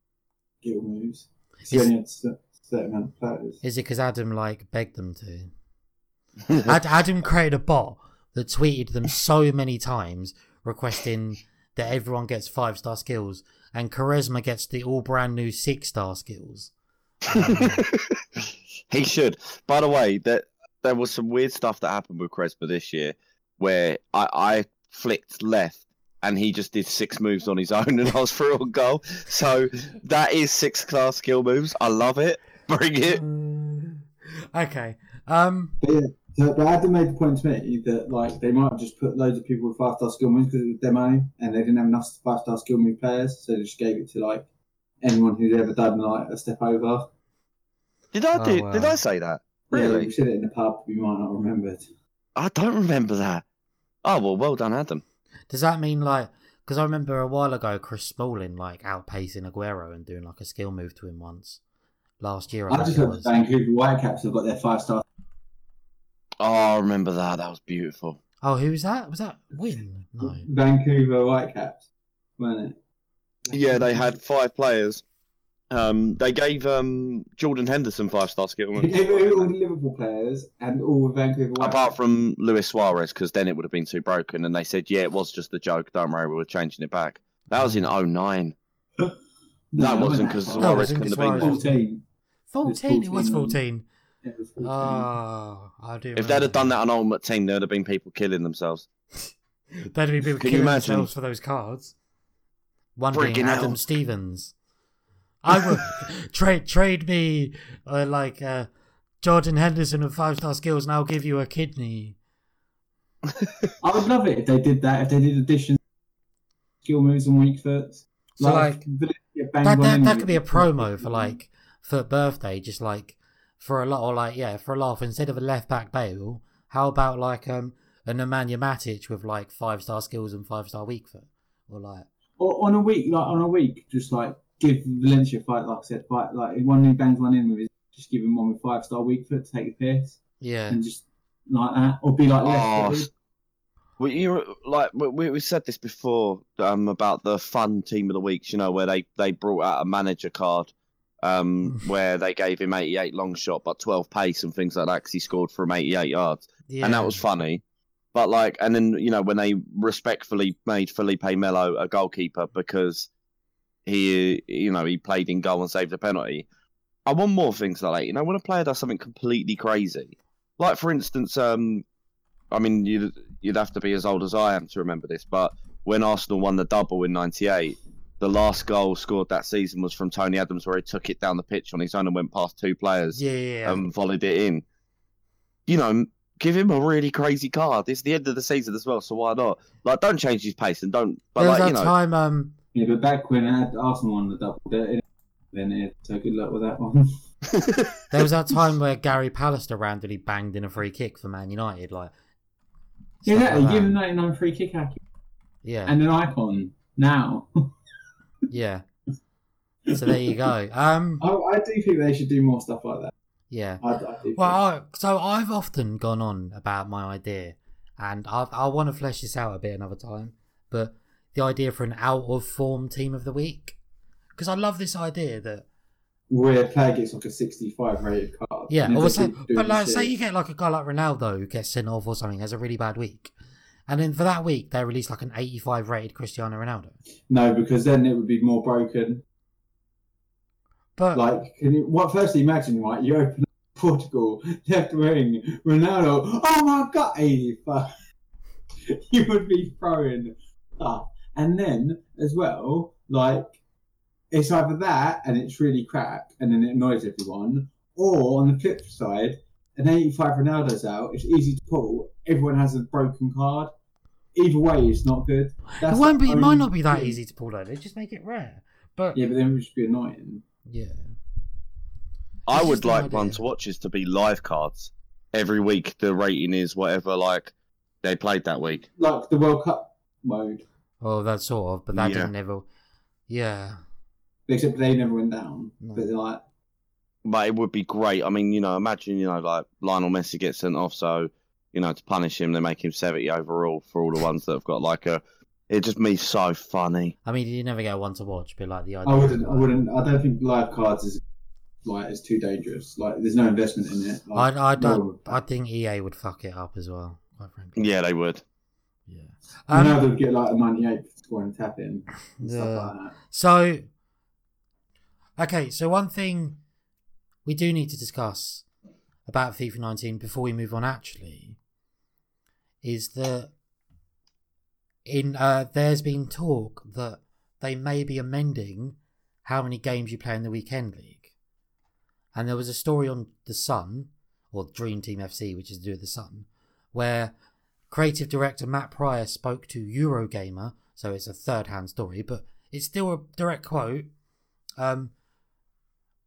skill moves. He Is- only had a certain amount of players. Is it because Adam like begged them to? Ad- Adam created a bot that tweeted them so many times requesting that everyone gets five star skills, and Charisma gets the all brand new six star skills. he should. By the way, that there was some weird stuff that happened with Crespa this year, where I, I flicked left and he just did six moves on his own, and I was through on goal. So that is six class skill moves. I love it. Bring it. okay. Um. But yeah, so, but Adam made the point to me that like they might have just put loads of people with five star skill moves because it was demo and they didn't have enough five star skill move players, so they just gave it to like anyone who'd ever done like a step over. Did I Oh, do? wow. Did I say that? Yeah, Really? we said it in the pub. We might not remember it. I don't remember that. Oh well, well done, Adam. Does that mean like? Because I remember a while ago Chris Smalling like outpacing Aguero and doing like a skill move to him once last year. I, I think just it hope the was. Vancouver Whitecaps have got their five star. Oh, I remember that. That was beautiful. Oh, who was that? Was that Win? No. Vancouver Whitecaps, weren't it? Yeah, they had five players. Um, they gave um Jordan Henderson five star skill They moves. gave all the Liverpool players and all the Vancouver Whitecaps. Apart from Luis Suarez, because then it would have been too broken. And they said, yeah, it was just a joke. Don't worry, we were changing it back. That was in 09. No, it wasn't because No, No, it Suarez wasn't couldn't have 'cause been there. 14. 14, it was 14, 14. It was 14. Oh, I do. If they'd have done that on Ultimate Team, there'd have been people killing themselves. There'd be people Can killing themselves for those cards. One being Freaking Adam hell. Stevens. I would trade trade me uh, like uh, Jordan Henderson with five star skills, and I'll give you a kidney. I would love it if they did that. If they did addition skill moves and weak foots. So, like, banged That that, that could be a promo for like for birthday, just like for a lot or like yeah for a laugh. Instead of a left back Bale, how about like um a Nemanja Matic with like five star skills and five star weak foot, or like Or on a week, like on a week, just like give Valencia a fight. Like I said, fight like one who bangs one in with his, just give him one with five star weak foot to take the piss yeah and just like that, or be like Oh. Well, you like we, we said this before um, about the fun team of the weeks. You know where they they brought out a manager card, um, where they gave him 88 long shot but 12 pace and things like that because he scored from 88 yards, yeah and that was funny. But like, and then you know when they respectfully made Felipe Melo a goalkeeper because he you know he played in goal and saved a penalty. I want more things like that. You know when a player does something completely crazy, like for instance, um, I mean, you'd you'd have to be as old as I am to remember this, but when Arsenal won the double in '98, the last goal scored that season was from Tony Adams, where he took it down the pitch on his own and went past two players yeah yeah, yeah. and volleyed it in. You know, give him a really crazy card. It's the end of the season as well, so why not? Like, don't change his pace and don't. But there was like, that you know, time um Yeah, but back when I had Arsenal won the double, they- then it, so good luck with that one. there was that time where Gary Pallister randomly banged in a free kick for Man United, like yeah, exactly. like Give him that. 99 free kick accuracy yeah and an icon now. yeah. So there you go. Um I, I do think they should do more stuff like that. yeah. I, I do. Well, I, so I've often gone on about my idea, and I I want to flesh this out a bit another time. But the idea for an out of form team of the week, because I love this idea that where a player gets like a 65 rated card. yeah, or say, but like say you get like a guy like Ronaldo who gets sent off or something has a really bad week, And then for that week, they release like an 85 rated Cristiano Ronaldo. No, because then it would be more broken. But Like, can you, what? Firstly, imagine right, you open up Portugal, left wing, Ronaldo. Oh my god, eighty-five. you would be throwing stuff, and then as well, like, it's either that and it's really crap, and then it annoys everyone, or on the flip side, an eighty-five Ronaldo's out. It's easy to pull. Everyone has a broken card. Either way, it's not good. That's it won't be. It might not be that thing. easy to pull out. They just make it rare. But Yeah, but then it would just be annoying. yeah. I It's would like one to watch is to be live cards. Every week the rating is whatever like they played that week. Like the World Cup mode. Oh, that sort of. But that Yeah. didn't ever. Yeah. Except they never went down. No. But they're like, But it would be great. I mean, you know, imagine, you know, like Lionel Messi gets sent off, so, you know, to punish him, they make him 70 overall for all the ones that have got like a. It just be so funny. I mean, you never get one to watch, but like the idea. I wouldn't, I wouldn't, I don't think live cards is like is too dangerous. Like, there's no investment in it. I, Like, I no don't. one would- I think EA would fuck it up as well. Quite frankly. Yeah, they would. Yeah. You know, Um, they'd get like a 98 for scoring tap in and stuff Yeah. like that. So, okay, so one thing we do need to discuss about FIFA 19 before we move on actually is that in uh, there's been talk that they may be amending how many games you play in the weekend league, and there was a story on the Sun or Dream Team FC, which is to do with the Sun, where creative director Matt Prior spoke to Eurogamer, so it's a third-hand story, but it's still a direct quote. Um,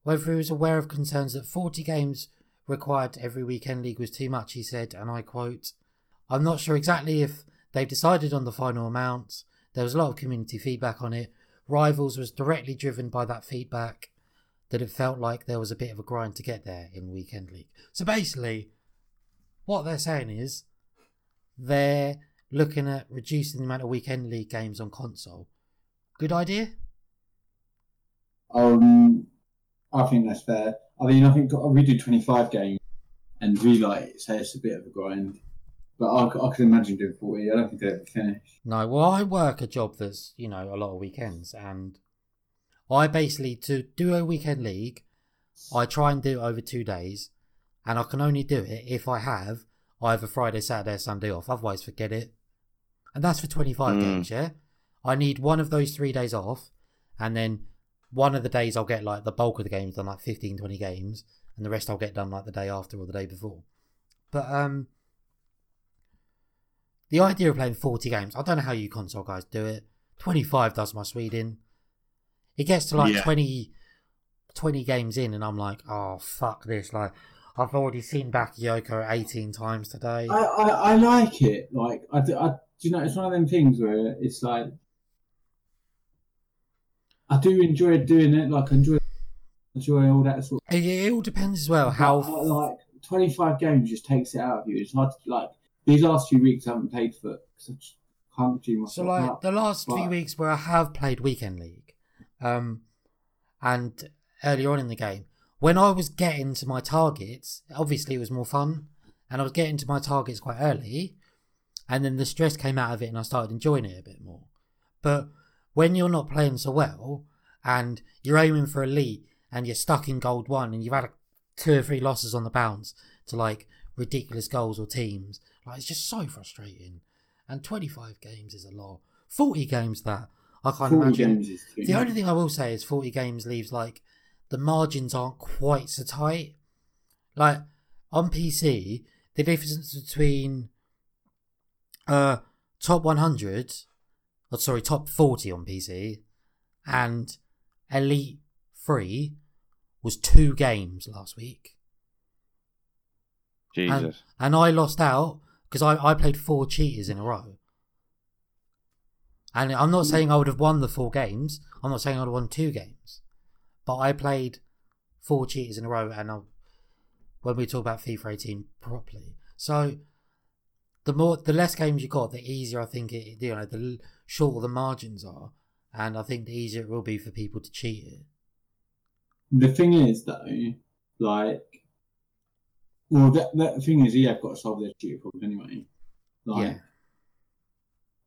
whether he was aware of concerns that 40 games required every weekend league was too much, he said, and I quote, I'm not sure exactly if they've decided on the final amount. There was a lot of community feedback on it. Rivals was directly driven by that feedback that it felt like there was a bit of a grind to get there in weekend league. So basically, what they're saying is they're looking at reducing the amount of weekend league games on console. Good idea? Um, I think that's fair. I mean, I think we do 25 games and we like say it's a bit of a grind. But I, I could imagine doing 40. I don't think they'd ever finish. No, well, I work a job that's, you know, a lot of weekends, and I basically, to do a weekend league, I try and do it over two days, and I can only do it if I have either Friday, Saturday, or Sunday off, otherwise, forget it. And that's for 25 Mm. games, yeah? I need one of those three days off, and then one of the days I'll get like the bulk of the games done, like 15, 20 games, and the rest I'll get done like the day after or the day before. But, um, the idea of playing 40 games, I don't know how you console guys do it. 25 does my Sweden. It gets to like Yeah. 20, 20 games in, and I'm like, oh, fuck this. Like, I've already seen Bakayoko 18 times today. I, I, I like it. Like, I, do- I, do you know, it's one of them things where it's like, I do enjoy doing it. Like, I enjoy, enjoy all that sort It, it all depends as well how. But, uh, like, 25 games just takes it out of you. It's hard to, like, these last few weeks I haven't played for because I can't do myself So, like, up. the last few weeks where I have played Weekend League, um, and earlier on in the game, when I was getting to my targets, obviously it was more fun, and I was getting to my targets quite early, and then the stress came out of it, and I started enjoying it a bit more. But when you're not playing so well, and you're aiming for elite, and you're stuck in gold one, and you've had two or three losses on the bounce to like ridiculous goals or teams, like it's just so frustrating. And 25 games is a lot. 40 games that I can't 40 imagine. games is too The only thing I will say is 40 games leaves like the margins aren't quite so tight. Like on PC, the difference between uh top 100, or sorry, top 40 on PC and Elite 3 was two games last week. Jesus. And, and I lost out because I, I played four cheaters in a row. And I'm not saying I would have won the four games. I'm not saying I would have won two games. But I played four cheaters in a row and I, when we talk about FIFA 18 properly. So the more the less games you got, the easier I think it you know, the shorter the margins are. And I think the easier it will be for people to cheat it. The thing is, though, like, well, that, that thing is, yeah, I've got to solve their cheater problem anyway. Like, Yeah.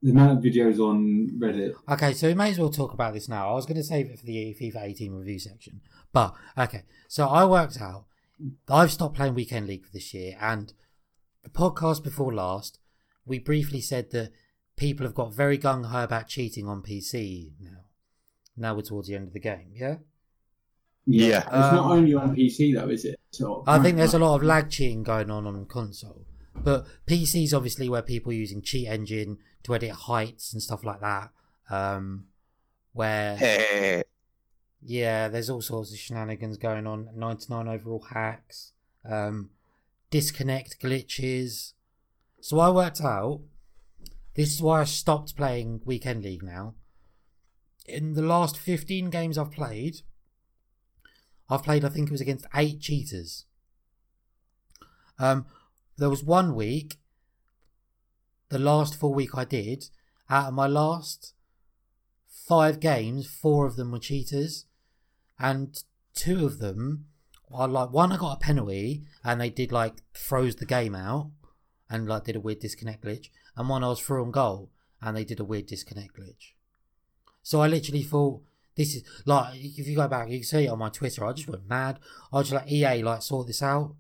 The amount of videos on Reddit. Okay, so we may as well talk about this now. I was going to save it for the FIFA 18 review section, but okay. So I worked out I've stopped playing weekend league for this year, and the podcast before last, we briefly said that people have got very gung ho about cheating on PC now. Now we're towards the end of the game, yeah. Yeah. it's not Um, only on PC though, is it? So I think there's a lot of lag cheating going on on console. But PC's obviously where people are using cheat engine to edit heights and stuff like that. Um, where yeah, there's all sorts of shenanigans going on. 99 overall hacks, um, disconnect glitches. So I worked out. This is why I stopped playing weekend league now. In the last 15 games I've played, I've played, I think it was against eight cheaters. Um, there was one week, the last full week I did, out of my last five games, four of them were cheaters, and two of them are like one I got a penalty and they did like froze the game out and like did a weird disconnect glitch, and one I was through on goal and they did a weird disconnect glitch. So I literally thought this is like if you go back, you can see it on my Twitter. I just went mad. I was like EA like sort this out,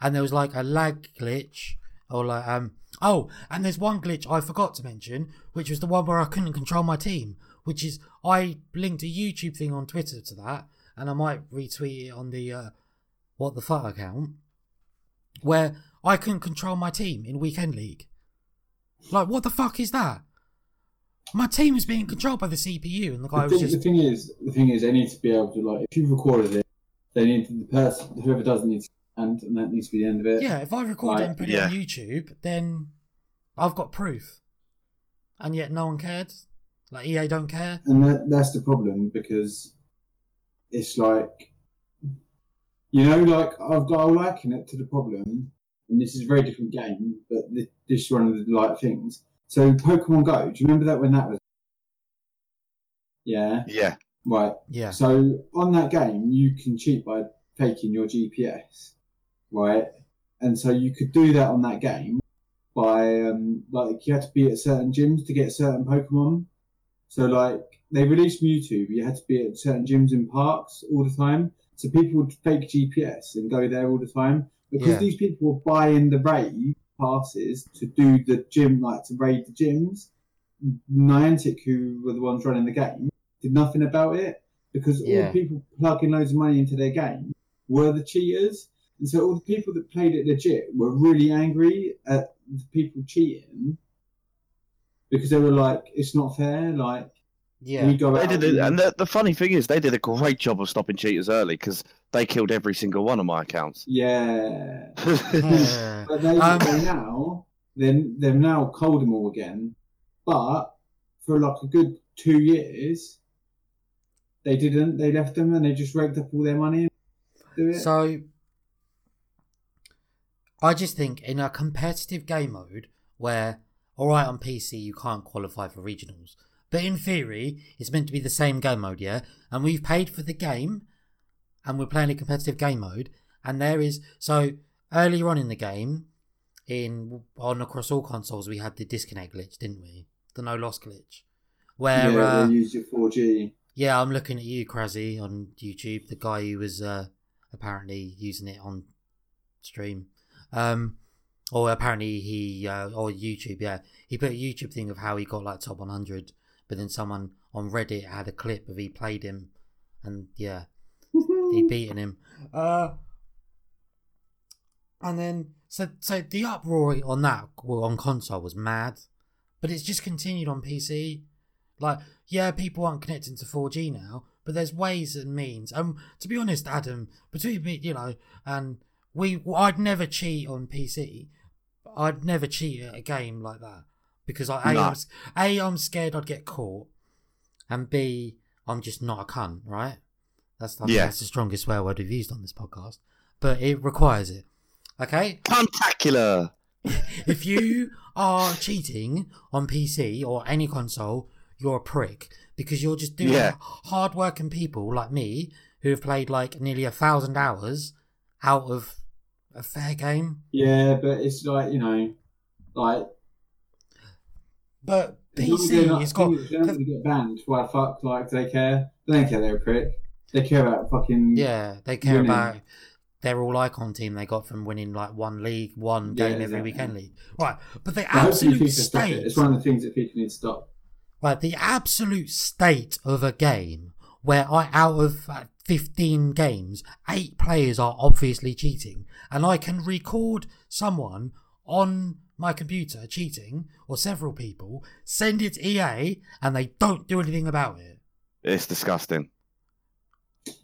and there was like a lag glitch or like um oh, and there's one glitch I forgot to mention, which was the one where I couldn't control my team, which is I linked a YouTube thing on Twitter to that, and I might retweet it on the uh, what the fuck account, where I couldn't control my team in weekend league. Like what the fuck is that? My team was being controlled by the CPU, and the guy The was thing, just the thing is, the thing is, they need to be able to like if you've recorded it, they need to, the person whoever doesn't need to and and that needs to be the end of it. Yeah, if I record it and put yeah. it on YouTube, then I've got proof. And yet no one cared. Like EA don't care. and that, that's the problem because it's like you know like i've got i'll liken it to the problem and this is a very different game but thi- this is one of the like things so pokemon go do you remember that when that was yeah Yeah. right Yeah. so on that game you can cheat by faking your gps right and so you could do that on that game by um like you had to be at certain gyms to get certain pokemon so like they released Mewtwo, you had to be at certain gyms in parks all the time. So people would fake GPS and go there all the time because Yeah. these people were buying the raid passes to do the gym, like to raid the gyms. Niantic, who were the ones running the game, did nothing about it because all the people plugging loads of money into their game were the cheaters. And so all the people that played it legit were really angry at the people cheating because they were like, it's not fair. Like, Yeah. we go They out did it, and the, the funny thing is, they did a great job of stopping cheaters early because they killed every single one of my accounts. yeah. Yeah. But they, Um, they now, then they've now culled them all again. But for like a good two years, they didn't. They left them and they just raked up all their money. And do it. So I just think in a competitive game mode where alright on PC you can't qualify for regionals. But in theory, it's meant to be the same game mode, yeah? And we've paid for the game and we're playing a competitive game mode and there is so earlier on in the game in on across all consoles we had the disconnect glitch, didn't we? The no loss glitch. Where yeah, uh, they used your 4G. yeah, I'm looking at you, Crazzy, on YouTube. The guy who was uh, apparently using it on stream, um, or apparently he uh, or YouTube. Yeah, he put a YouTube thing of how he got like top 100, but then someone on Reddit had a clip of he played him, and yeah, he beaten him. Uh, and then so so the uproar on that well, on console was mad, but it's just continued on PC. Like, yeah, people aren't connecting to 4G now, but there's ways and means. Um, to be honest, Adam, between me, you know, and we, I'd never cheat on PC. I'd never cheat at a game like that because I, a, No. I'm, a, I'm scared I'd get caught, and B, I'm just not a cunt, right? That's I Yeah. that's the strongest swear word we've used on this podcast, but it requires it. Okay, Spectacular! if you are cheating on PC or any console, you're a prick because you're just doing Yeah. hard-working people like me who have played like nearly a thousand hours out of a fair game. Yeah, but it's like you know, like But PC, not- it's got. They're not going to get banned. Why the fuck? Like, do they care? They don't care. They're a prick. They care about fucking. Yeah, they care winning. about their all icon team they got from winning like one league, one Yeah, game every exactly. weekend league. Right, but the But absolute stop it. state, It's one of the things that FIFA need to stop. right, the absolute state of a game where I out of uh, fifteen games, eight players are obviously cheating, and I can record someone on my computer cheating or several people, send it to EA, and they don't do anything about it. It's disgusting.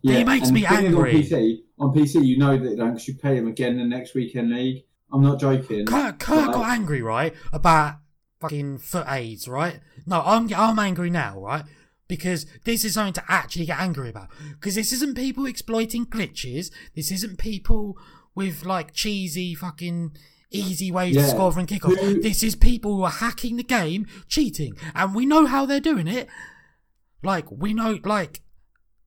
Yeah, It makes and me the thing is angry. On PC, on PC, you know that they don't 'cause you pay them again the next weekend league. I'm not joking. Kirk, Kirk Right. got angry, right, about fucking foot aids, right? No, I'm I'm angry now, right? Because this is something to actually get angry about. Because this isn't people exploiting glitches. This isn't people with like cheesy fucking easy ways to score from kickoff. Who- This is people who are hacking the game, cheating, and we know how they're doing it. Like we know, like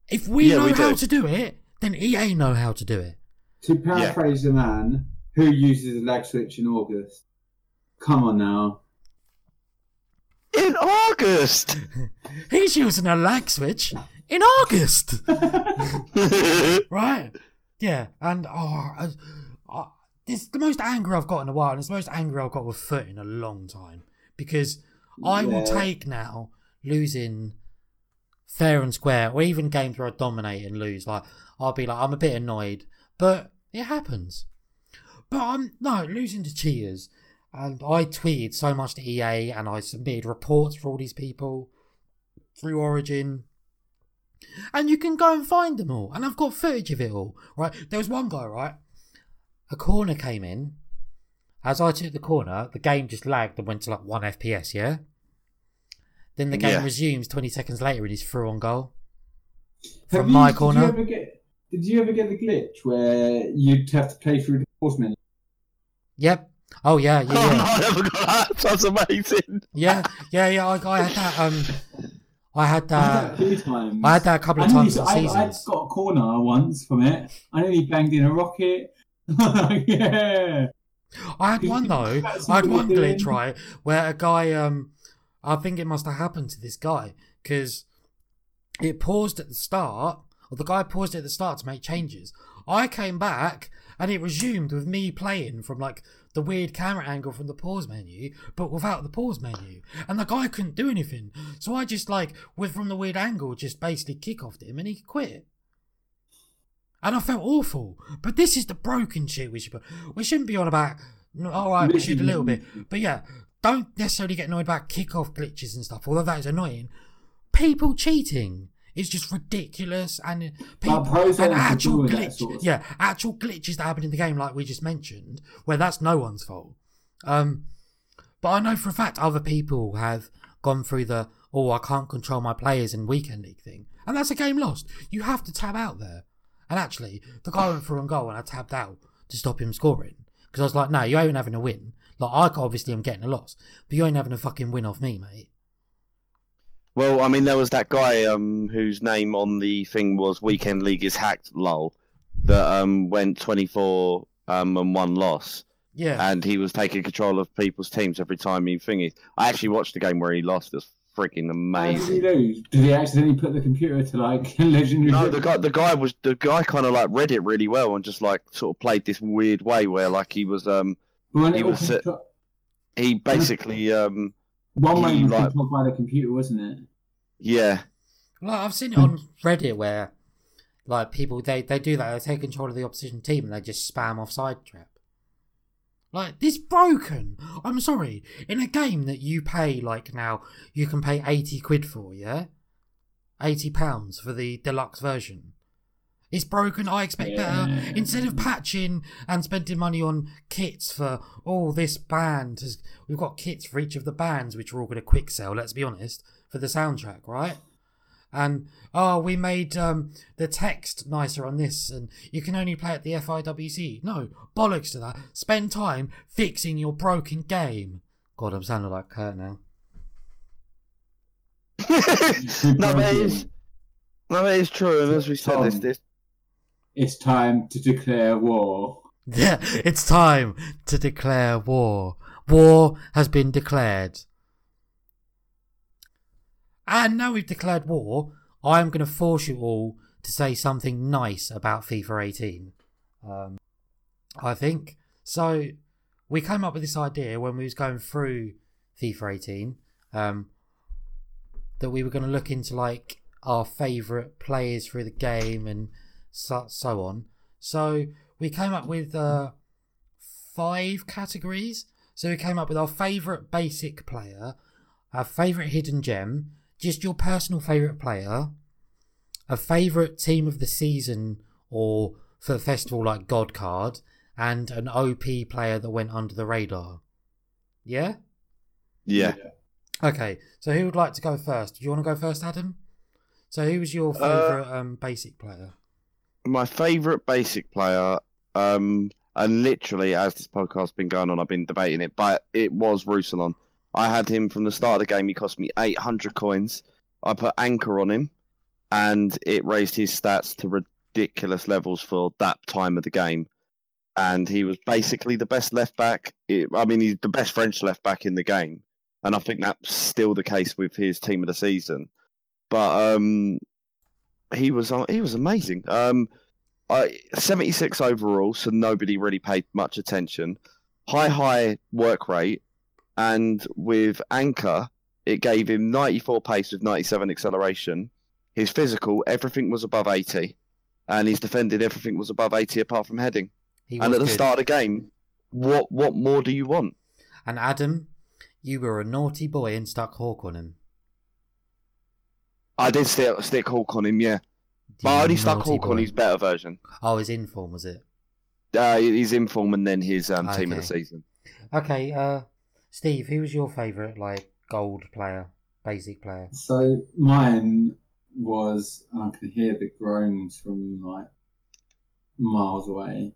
if we Yeah, know we how do. to do it, then EA know how to do it. To paraphrase a man who uses a lag switch in August. Come on now. In August. He's using a lag switch in August. right? Yeah, and oh, I, I, this the most anger I've got in a while, and it's the most angry I've got with Foot in a long time because I will take now losing fair and square, or even games where I dominate and lose. Like I'll be like, I'm a bit annoyed, but it happens. But I'm no losing to cheaters, and I tweeted so much to EA, and I submitted reports for all these people through Origin. And you can go and find them all. And I've got footage of it all. Right? There was one guy, right? A corner came in. As I took the corner, the game just lagged and went to like 1 FPS, yeah? Then the game Yeah. resumes 20 seconds later and he's through on goal. Have From you- my Did corner. you, get, did you ever get the glitch where you'd have to play through the pause menu? Yep. Oh, yeah, yeah, Oh, no. I never got that. That's amazing. Yeah, yeah, yeah. I, I had that. Um, I had I had that that. a few times. I had that a couple of I nearly- times in I, I seasons. got a corner once from it. I nearly banged in a rocket. yeah. I had one though. I had one you're glitch right where a guy. Um, I think it must have happened to this guy because it paused at the start, or the guy paused at the start to make changes. I came back and it resumed with me playing from like the weird camera angle from the pause menu, but without the pause menu. And the guy couldn't do anything, so I just like with from the weird angle, just basically kick offed him and he quit. And I felt awful. But this is the broken shit we should. Put. We shouldn't be on about. All right, oh, we should a little bit, but yeah, don't necessarily get annoyed about kick-off glitches and stuff. Although that is annoying. People cheating is just ridiculous, and people and actual do that glitch, sort of yeah, actual glitches that happen in the game, like we just mentioned, where that's no one's fault. Um, but I know for a fact other people have gone through the oh I can't control my players in weekend league thing, and that's a game lost. You have to tab out there. And actually, the guy went for a goal, and I tabbed out to stop him scoring because I was like, no, you ain't having a win. Like I obviously am getting a loss, but you ain't having a fucking win off me, mate. Well, I mean, there was that guy um, whose name on the thing was Weekend League is hacked, lol, that um, went 24 um, and one loss. Yeah, And he was taking control of people's teams every time he thingy. I actually watched the game where he lost. It was freaking How did he amazing. lose? Did he accidentally put the computer to like legendary? No, the guy, the guy was the guy kind of like read it really well and just like sort of played this weird way where like he was um When he was, uh, contro- he basically um one way he, was like- controlled by the computer, wasn't it? yeah like I've seen it on Reddit where like people they they do that. They take control of the opposition team and they just spam offside trap. Like this broken. I'm sorry. In a game that you pay like now, you can pay eighty quid for, yeah, eighty pounds for the deluxe version. It's broken. I expect better. Instead of patching and spending money on kits for all this band, has, we've got kits for each of the bands, which are all going to quick sell. Let's be honest, for the soundtrack, right? And oh, we made um, the text nicer on this, and you can only play at the FIWC. No, bollocks to that. Spend time fixing your broken game. God, I'm sounding like Kurt now. no, but it is no, it is true. And as we said, this this It's time to declare war. Yeah, it's time to declare war. War has been declared. And now we've declared war, I am going to force you all to say something nice about FIFA 18. Um, I think so. We came up with this idea when we was going through FIFA 18 um, that we were going to look into like our favourite players through the game and so, so on. So we came up with uh, five categories. So we came up with our favourite basic player, our favourite hidden gem, just your personal favourite player, a favourite team of the season or for the festival like God card, and an OP player that went under the radar. Yeah? Yeah. Okay, so who would like to go first? Do you want to go first, Adam? So who was your favourite um, basic player? My favourite basic player, um, and literally as this podcast's been going on, I've been debating it, but it was Roussillon. I had him from the start of the game. He cost me 800 coins. I put anchor on him, and it raised his stats to ridiculous levels for that time of the game. And he was basically the best left back. I mean, he's the best French left back in the game, and I think that's still the case with his team of the season. But um, he was uh, he was amazing. Um, I, 76 overall, so nobody really paid much attention. High high work rate, and with anchor, it gave him 94 pace with 97 acceleration. His physical, everything was above 80, and his defended, everything was above 80 apart from heading. He And at the good. start of the game, what what more do you want? And Adam, you were a naughty boy and stuck Hawk on him. I did stick, stick Hawk on him, yeah. But I You only stuck Hulk Hawk on his better version. Oh, his inform was it? Uh, his inform and then his um, team of the Okay. season. Okay, uh, Steve, who was your favourite like gold player, basic player? So mine was and I can hear the groans from like miles away.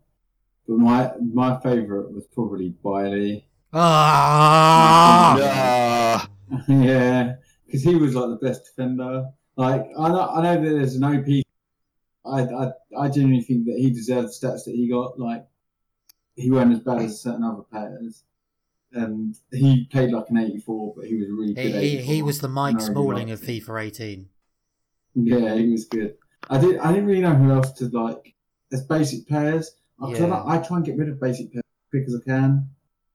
But my my favourite was probably Bailly. Ah, Ah, yeah, because he was like the best defender. Like I know, I know that there's an OP. I, I I genuinely think that he deserved the stats that he got. Like he weren't as bad as certain other players, and he played like an 84, but he was really good. he, he was the Mike Smalling of. FIFA 18. Yeah, he was good. I did. I didn't really know who else to like as basic players. I, Yeah. I, I try and get rid of basic players as quick as I can.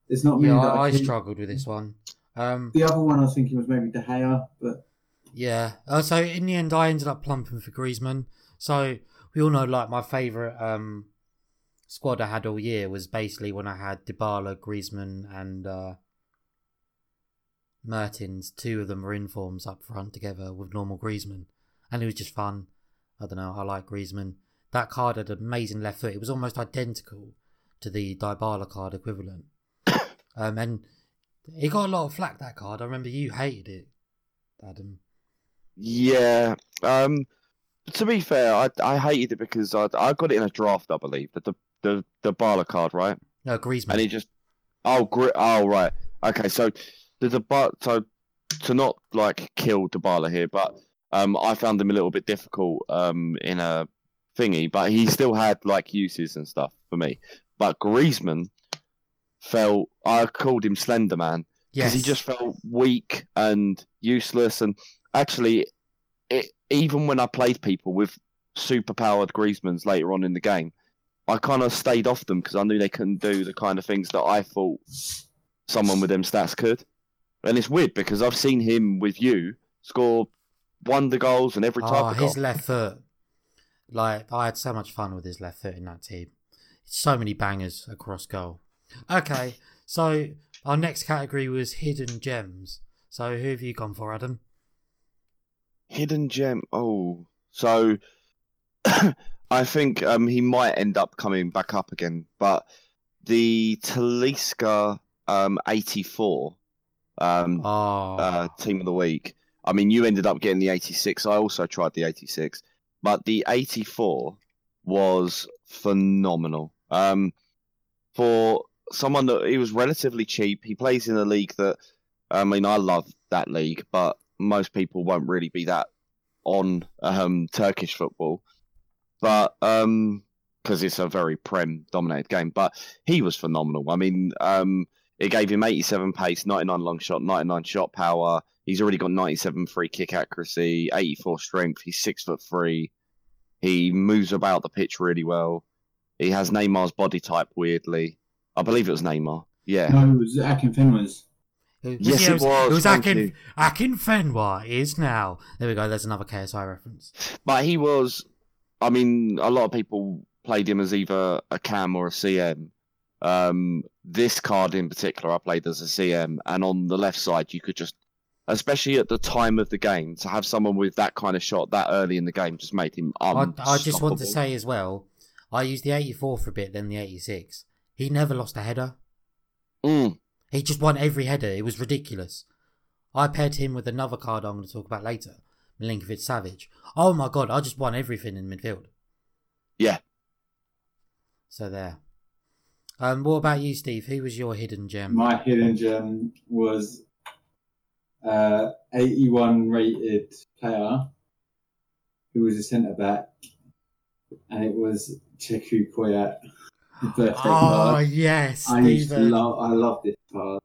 It's not me. Yeah, that I, I struggled with this one. Um, The other one I was thinking was maybe De Gea, but Yeah. Uh, so in the end, I ended up plumping for Griezmann. So we all know, like my favourite um, squad I had all year was basically when I had Dybala, Griezmann, and uh, Mertens. Two of them were in forms up front together with normal Griezmann, and it was just fun. I don't know. I like Griezmann. That card had an amazing left foot. It was almost identical to the Dybala card equivalent. um, and he got a lot of flack that card. I remember you hated it, Adam. yeah. Um, to be fair, I I hated it because I I got it in a draft, I believe, the the the, the Bala card, right? No, Griezmann. And he just oh gri- oh right okay so the the so to not like kill Dybala here, but um I found him a little bit difficult um in a thingy, but he still had like uses and stuff for me. But Griezmann felt I called him Slender Man because yes. he just felt weak and useless. And actually, it, even when I played people with superpowered Griezmanns later on in the game, I kind of stayed off them because I knew they couldn't do the kind of things that I thought someone with them stats could. And it's weird because I've seen him with you score wonder goals and every type Oh, of goal. his left foot. Like, I had so much fun with his left foot in that team. So many bangers across goal. Okay, so our next category was hidden gems. So who have you gone for, Adam? Hidden gem. Oh, so I think um, he might end up coming back up again. But the Talisca um, 84 um, Oh, uh, team of the week. I mean, you ended up getting the 86. I also tried the 86, but the 84 was phenomenal. Um, for someone that he was relatively cheap. He plays in a league that I mean, I love that league, but most people won't really be that on um, Turkish football. But um, because it's a very prem dominated game, but he was phenomenal. I mean, um, it gave him 87 pace, 99 long shot, 99 shot power. He's already got 97 free kick accuracy, 84 strength. He's six foot three. He moves about the pitch really well. He has Neymar's body type weirdly. I believe it was Neymar. Yeah. No, it was Akinfenwa's. Yes, yeah, it It was, was, it was Akin, you. Akin Fenwa is now. There we go. There's another KSI reference. But he was, I mean, a lot of people played him as either a cam or a CM. Um, this card in particular, I played as a CM, and on the left side, you could just, especially at the time of the game, to have someone with that kind of shot that early in the game just made him I, I just want to say as well, I used the 84 for a bit, then the 86. He never lost a header. Mm, He just won every header. It was ridiculous. I paired him with another card I'm going to talk about later, Milinkovic Savic. Oh my god, I just won everything in midfield. yeah. So there. Um, what about you, Steve? Who was your hidden gem? My hidden gem was uh, 81 rated player who was a centre back, and it was Cheikhou Kouyaté. The Birthday oh card. yes, I used to love. I love this card.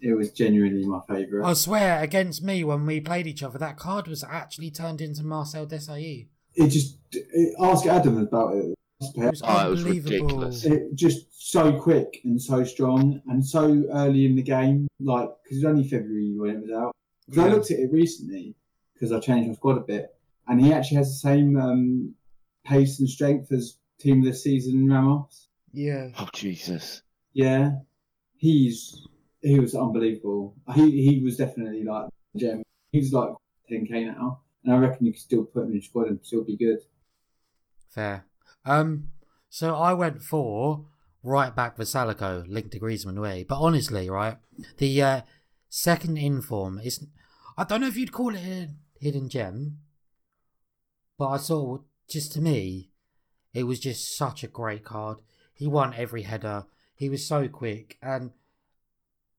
It was genuinely my favourite. I swear, against me when we played each other, that card was actually turned into Marcel Desailly. It just it, ask Adam about it. It was Oh, it was unbelievable. ridiculous. It just so quick and so strong and so early in the game, like because it was only February when it was out. Because I looked at it recently because I changed my squad a bit, and he actually has the same um, pace and strength as team of the season Ramos. Yeah. Oh Jesus. Yeah, he's he was unbelievable. He he was definitely like gem. He's like 10k now, and I reckon you could still put him in squad and still be good. Fair. Um, so I went for right back Vrsaljko, linked to Griezmann way. But honestly, right, the uh, second inform is I don't know if you'd call it a hidden gem, but I saw just to me, it was just such a great card. He won every header. He was so quick, and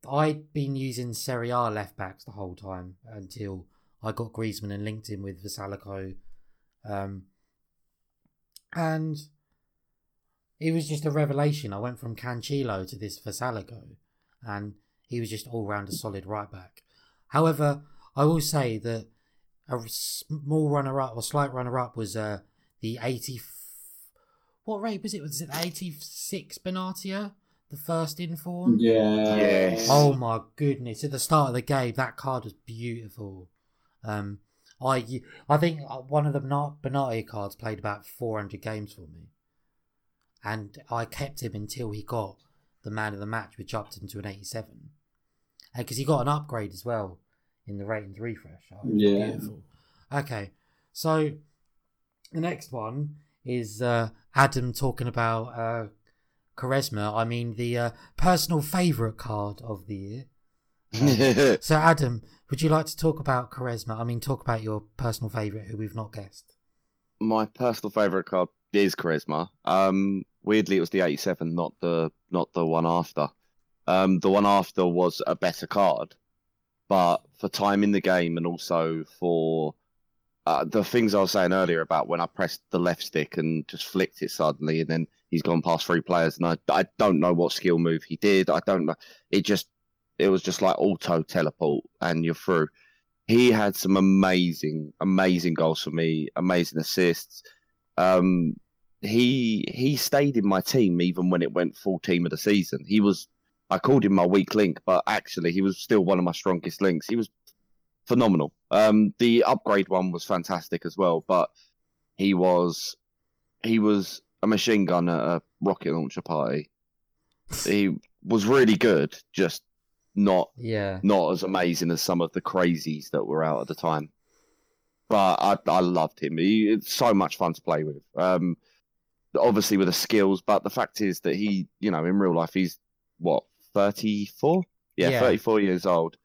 I'd been using Serie A left backs the whole time until I got Griezmann and linked him with Vrsaljko. Um, and it was just a revelation. I went from Cancelo to this Vrsaljko, and he was just all round a solid right back. However, I will say that a small runner up or slight runner up was uh, the 80. What rate was it? Was it 86 Benatia? The first in form? Yeah. Yes. Oh my goodness! At the start of the game, that card was beautiful. Um, I I think one of the Bena- Benati cards played about 400 games for me, and I kept him until he got the man of the match, which upped him to an 87, because he got an upgrade as well in the ratings refresh. Oh, it Yeah. beautiful. Okay, so the next one is uh, Adam talking about uh, Quaresma. I mean, the uh, personal favourite card of the year. So, Adam, would you like to talk about Quaresma? I mean, talk about your personal favourite who we've not guessed. My personal favorite card is Quaresma. Um, weirdly, it was the 87, not the not the one after. Um, the one after was a better card, but for time in the game and also for uh, the things I was saying earlier about when I pressed the left stick and just flicked it suddenly, and then he's gone past three players, and I I don't know what skill move he did. I don't know. It just it was just like auto teleport, and you're through. He had some amazing, amazing goals for me, amazing assists. Um, he he stayed in my team even when it went full team of the season. He was I called him my weak link, but actually he was still one of my strongest links. He was phenomenal. Um, the upgrade one was fantastic as well, but he was he was a machine gun at a rocket launcher party. He was really good, just not Yeah. not as amazing as some of the crazies that were out at the time. But I, I loved him. He, it's so much fun to play with. Um, obviously with the skills, but the fact is that he, you know, in real life, he's what thirty four? Yeah, Yeah. thirty four years old.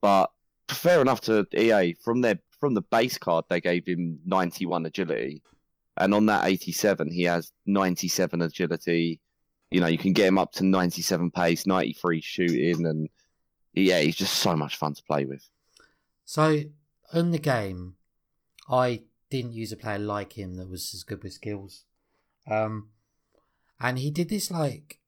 But fair enough to EA from their from the base card they gave him ninety one agility, and on that eighty seven he has ninety seven agility. You know, you can get him up to ninety seven pace, ninety three shooting, and yeah, he's just so much fun to play with. So, in the game, I didn't use a player like him that was as good with skills. Um, and he did this like.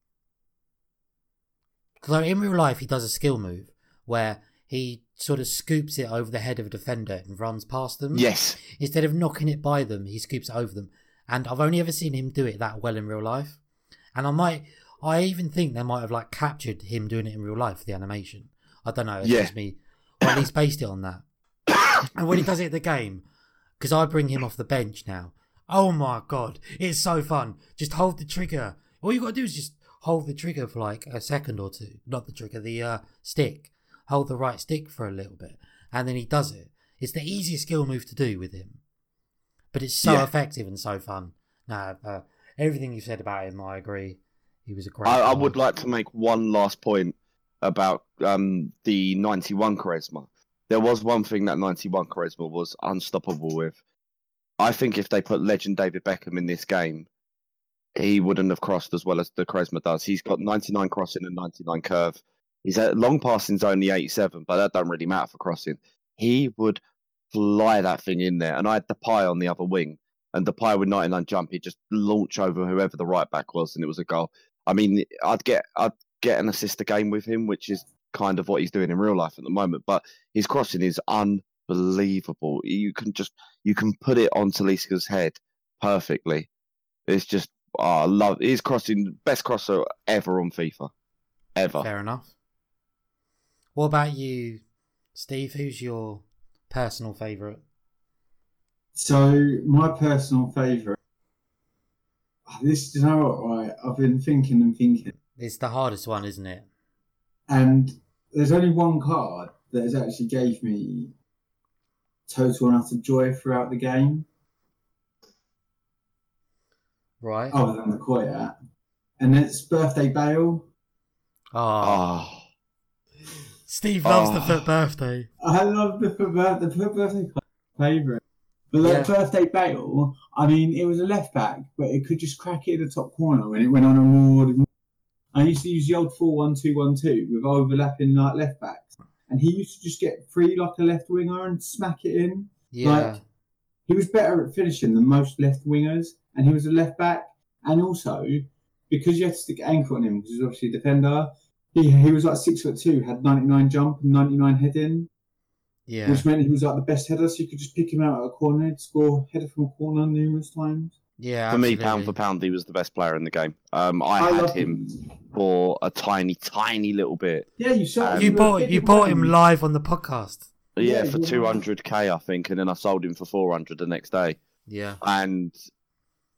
Because in real life, he does a skill move where he sort of scoops it over the head of a defender and runs past them. Yes. Instead of knocking it by them, he scoops it over them. And I've only ever seen him do it that well in real life. And I might, I even think they might have like captured him doing it in real life, the animation. I don't know. It's Yeah. just me, or at least based it on that. and when he does it at the game, because I bring him off the bench now. Oh my god, it's so fun. Just hold the trigger. All you gotta do is just hold the trigger for like a second or two. Not the trigger, the uh, stick. Hold the right stick for a little bit, and then he does it. It's the easiest skill move to do with him, but it's so Yeah. effective and so fun. No, uh, everything you said about him, I agree. He was a great. I, I would like to make one last point about um, the 91 Quaresma. There was one thing that 91 Quaresma was unstoppable with. I think if they put legend David Beckham in this game, he wouldn't have crossed as well as the Quaresma does. He's got 99 crossing and 99 curve. He's at long passing's only 87, but that don't really matter for crossing. He would fly that thing in there. And I had the pie on the other wing, and the pie with 99 jump, he'd just launch over whoever the right back was, and it was a goal. I mean, I'd get I'd get an assist a game with him, which is kind of what he's doing in real life at the moment. But his crossing is unbelievable. You can just you can put it on Talisca's head perfectly. It's just oh, I love his crossing, best crosser ever on FIFA, ever. Fair enough. What about you, Steve? Who's your personal favourite? So my personal favourite. Ah, this, you know what, right? I've been thinking and thinking, It's the hardest one, isn't it? and there's only one card that has actually gave me total and utter joy throughout the game, Right. other than the Kouyaté, and it's Birthday Bale. Oh, Oh, Steve loves the Oh. FUT birthday. I love the FUT birthday, the FUT birthday favourite. But like Yeah. Birthday Bale, I mean, it was a left back, but it could just crack it in the top corner when it went on a more. I used to use the old four one two one two with overlapping like left backs, and he used to just get free like a left winger and smack it in. Yeah. Like, he was better at finishing than most left wingers, and he was a left back. And also, because you had to stick anchor on him, because he was obviously a defender, he, he was like six foot two, had 99 jump and 99 head in, yeah. which meant he was like the best header, so you could just pick him out at a corner, he'd score header from a corner numerous times. Yeah. for me, pound for pound, he was the best player in the game. Um, I, I had love him for a tiny, tiny little bit. Yeah, you saw Um, You bought you bought him live on the podcast. Yeah, Yeah, for you 200k, I think, and then I sold him for 400 the next day. Yeah. and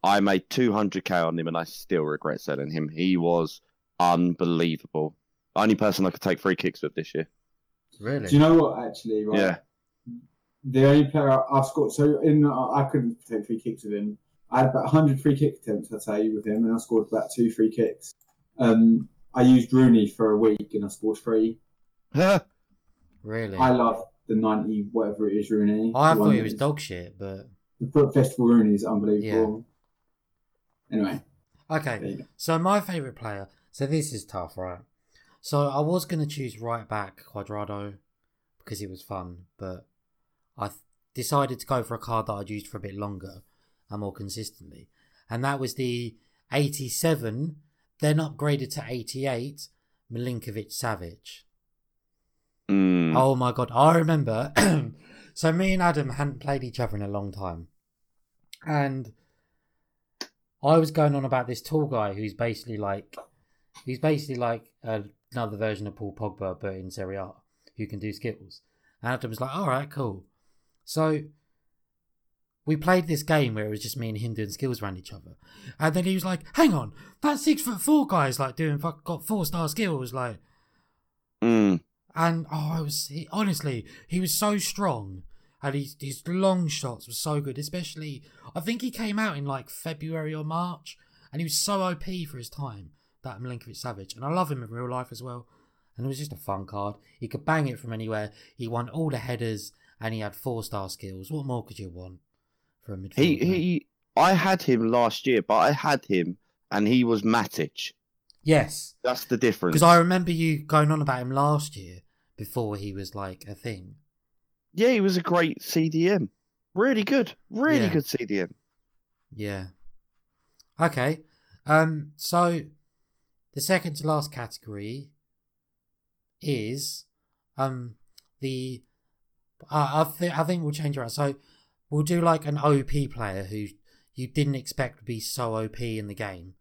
I made 200k on him, and I still regret selling him. He was unbelievable. Only person I could take free kicks with this year. Really. Do you know what, actually, right? Yeah. The only player I- I've scored, so in I couldn't take free kicks with him. I had about 100 free kick attempts, I'd say, with him, and I scored about two free kicks. Um, I used Rooney for a week and I scored three. really. I love the 90, whatever it is, Rooney. I thought one he was is- dog shit, but The FUT Festival Rooney is unbelievable. Yeah. Anyway, okay. there you go. So my favourite player. So this is tough, right? So I was gonna choose right back Cuadrado because it was fun, but I th- decided to go for a card that I'd used for a bit longer and more consistently, and that was the 87, then upgraded to 88, Milinkovic Savic. Mm. Oh my god, I remember. so me and Adam hadn't played each other in a long time, and I was going on about this tall guy who's basically like, he's basically like another version of Paul Pogba, but in Serie A, who can do skills. And Adam was like, "All right, cool." So we played this game where it was just me and him doing skills around each other, and then he was like, "Hang on, that six foot four guy's like doing fuck got four star skills, like." Mm. And oh, I was he, honestly, he was so strong, and his his long shots were so good. Especially, I think he came out in like February or March, and he was so OP for his time. That Milinkovic Savic, and I love him in real life as well. And it was just a fun card. He could bang it from anywhere. He won all the headers, and he had four star skills. What more could you want for a midfielder? He he. I had him last year, but I had him, and he was Matic. yes, That's the difference. because I remember you going on about him last year before he was like a thing. Yeah, he was a great CDM. Really good. Really Yeah. good CDM. Yeah. Okay. Um. So, the second to last category is, um, the I I think I think we'll change around. So we'll do like an OP player who you didn't expect to be so OP in the game.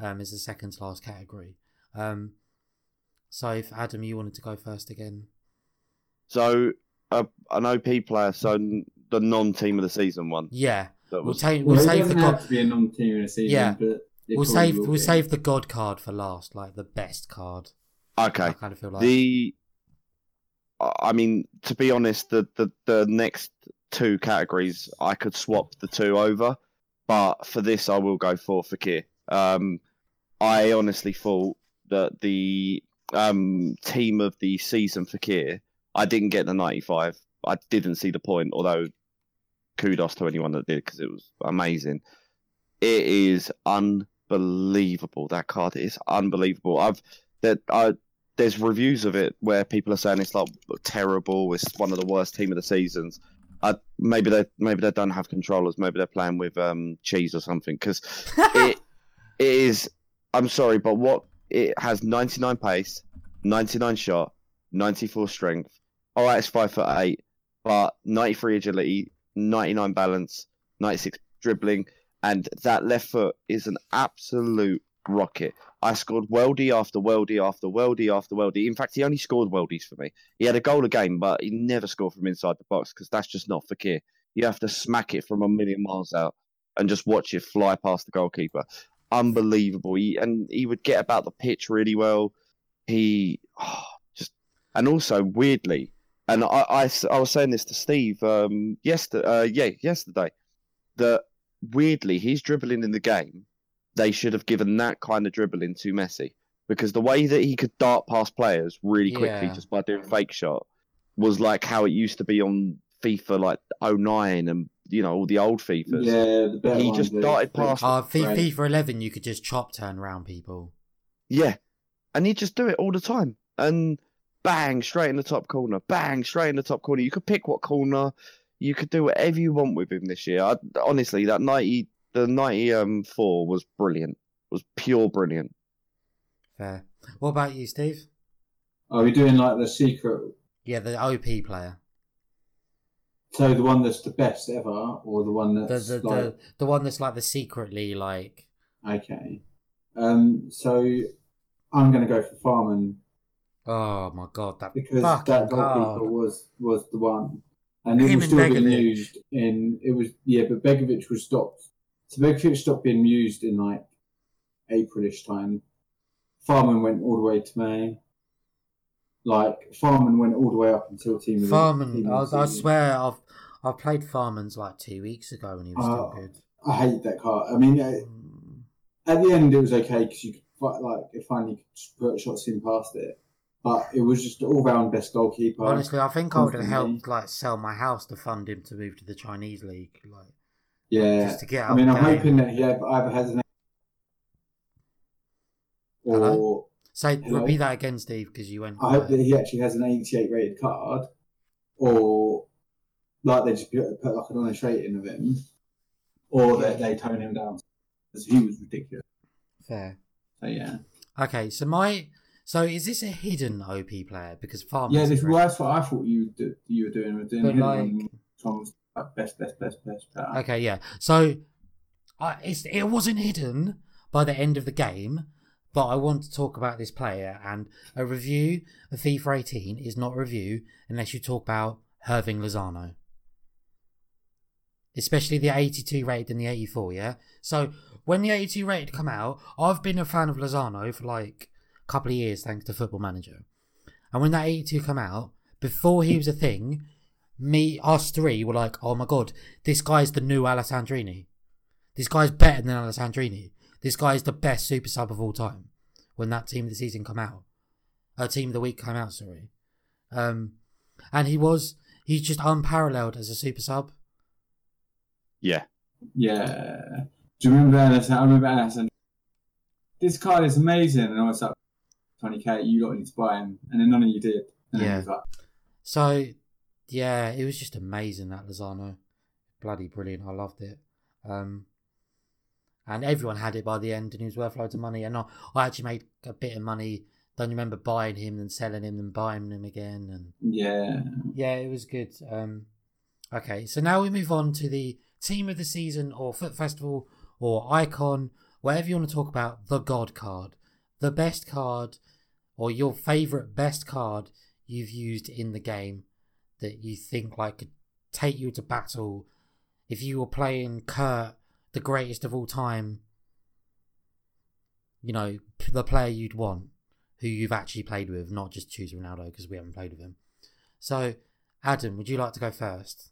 Um, is the second to last category. Um, so if Adam, you wanted to go first again. So uh, an OP player, so n- the non-team of the season one. Yeah, That we'll was take Well, we'll it save the doesn't have god. to be a non-team of the season, Yeah. but it We'll probably save will we'll be. save the god card for last, like the best card. I okay. kind of feel like The, I I mean, to be honest, the, the the next two categories I could swap the two over, but for this I will go for Fekir. Um, I honestly thought that the um team of the season Fekir, I didn't get the ninety five. I didn't see the point, although kudos to anyone that did because it was amazing. It is unbelievable. That card is unbelievable. I've that I there's reviews of it where people are saying it's like terrible. It's one of the worst team of the seasons. I, maybe they maybe they don't have controllers. Maybe they're playing with um, cheese or something. Because it it is. I'm sorry, but what it has 99 pace, 99 shot, 94 strength. All right, it's five foot eight, but 93 agility, 99 balance, 96 dribbling, and that left foot is an absolute rocket. I scored weldy after weldy after weldy after weldy. In fact, he only scored weldies for me. He had a goal a game, but he never scored from inside the box because that's just not for Fekir. You have to smack it from a million miles out and just watch it fly past the goalkeeper. Unbelievable. He, and he would get about the pitch really well. He oh, just, and also weirdly, and I I was saying this to Steve um, yesterday, uh, yeah, yesterday, that weirdly he's dribbling in the game they should have given that kind of dribbling to Messi because the way that he could dart past players really quickly Yeah. just by doing fake shot was like how it used to be on FIFA like 09 and you know all the old FIFAs. Yeah, the He just are- darted past Uh, F- Right. FIFA 11, you could just chop turn around people. Yeah. And he'd just do it all the time. And bang, straight in the top corner. Bang, straight in the top corner. You could pick what corner. You could do whatever you want with him this year. I, honestly, that 90, the 94 was brilliant. Was pure brilliant. Fair. What about you, Steve? Are we doing like the secret? Yeah, the OP player. So the one that's the best ever, or the one that's the, like the the one that's like the secretly like okay? Um, so I'm going to go for Fährmann oh my god that because fucking that goalkeeper card. was was the one, and it was still being used in. It was yeah, but Begovic was stopped. So Begovic stopped being used in like Aprilish time. Fährmann went all the way to May. Like Fährmann went all the way up until team. Fährmann. team I, I swear I've I've played Fährmann's like two weeks ago and he was Oh. still good. I hate that card. I mean, uh, Mm. at the end it was okay because you could like it finally could put shots in past it, but it was just all round best goalkeeper. Honestly, I think I would have helped like sell my house to fund him to move to the Chinese league, like yeah. just to get. I mean, I'm game. hoping that he either has an or Hello? Say Hello? repeat that again, Steve, because you went. I hope that he actually has an 88 rated card, or like they just put, put like an honest rating of him, or that they tone him down because he was ridiculous. Fair. So yeah, Okay, so my so is this a hidden OP player because Fährmann's yeah. This well, that's what I thought you do, you were doing. Were doing But like- Tom's like best, best, best, best player. Okay, yeah. So I it's, it wasn't hidden by the end of the game, but I want to talk about this player. And a review of FIFA 18 is not a review unless you talk about Hirving Lozano. Especially the 82 rated and the 84, yeah? So when the 82 rated come out, I've been a fan of Lozano for like couple of years thanks to Football Manager. And when that 82 come out, before he was a thing, me, us three were like, oh my god, this guy's the new Alessandrini. This guy's better than Alessandrini. This guy's the best super sub of all time. When that team of the season come out, uh, team of the week come out, sorry. Um, and he was, he's just unparalleled as a super sub. Yeah. Yeah. Do you remember Anderson? I remember Anderson. This card is amazing, and I was like, "20k, you lot need to buy him," and then none of you did. And Yeah. Like, So, yeah, it was just amazing that Lozano, bloody brilliant. I loved it. Um, and everyone had it by the end, and he was worth loads of money. And I, I actually made a bit of money Don't you remember buying him and selling him and buying him again? And Yeah. yeah, it was good. Um, okay, so now we move on to the team of the season or FUT festival or icon, whatever you want to talk about. The God card, the best card, or your favorite best card you've used in the game that you think like could take you to battle if you were playing Kurt, the greatest of all time. You know, p- the player you'd want, who you've actually played with, not just choose Ronaldo because we haven't played with him. So, Adam, would you like to go first?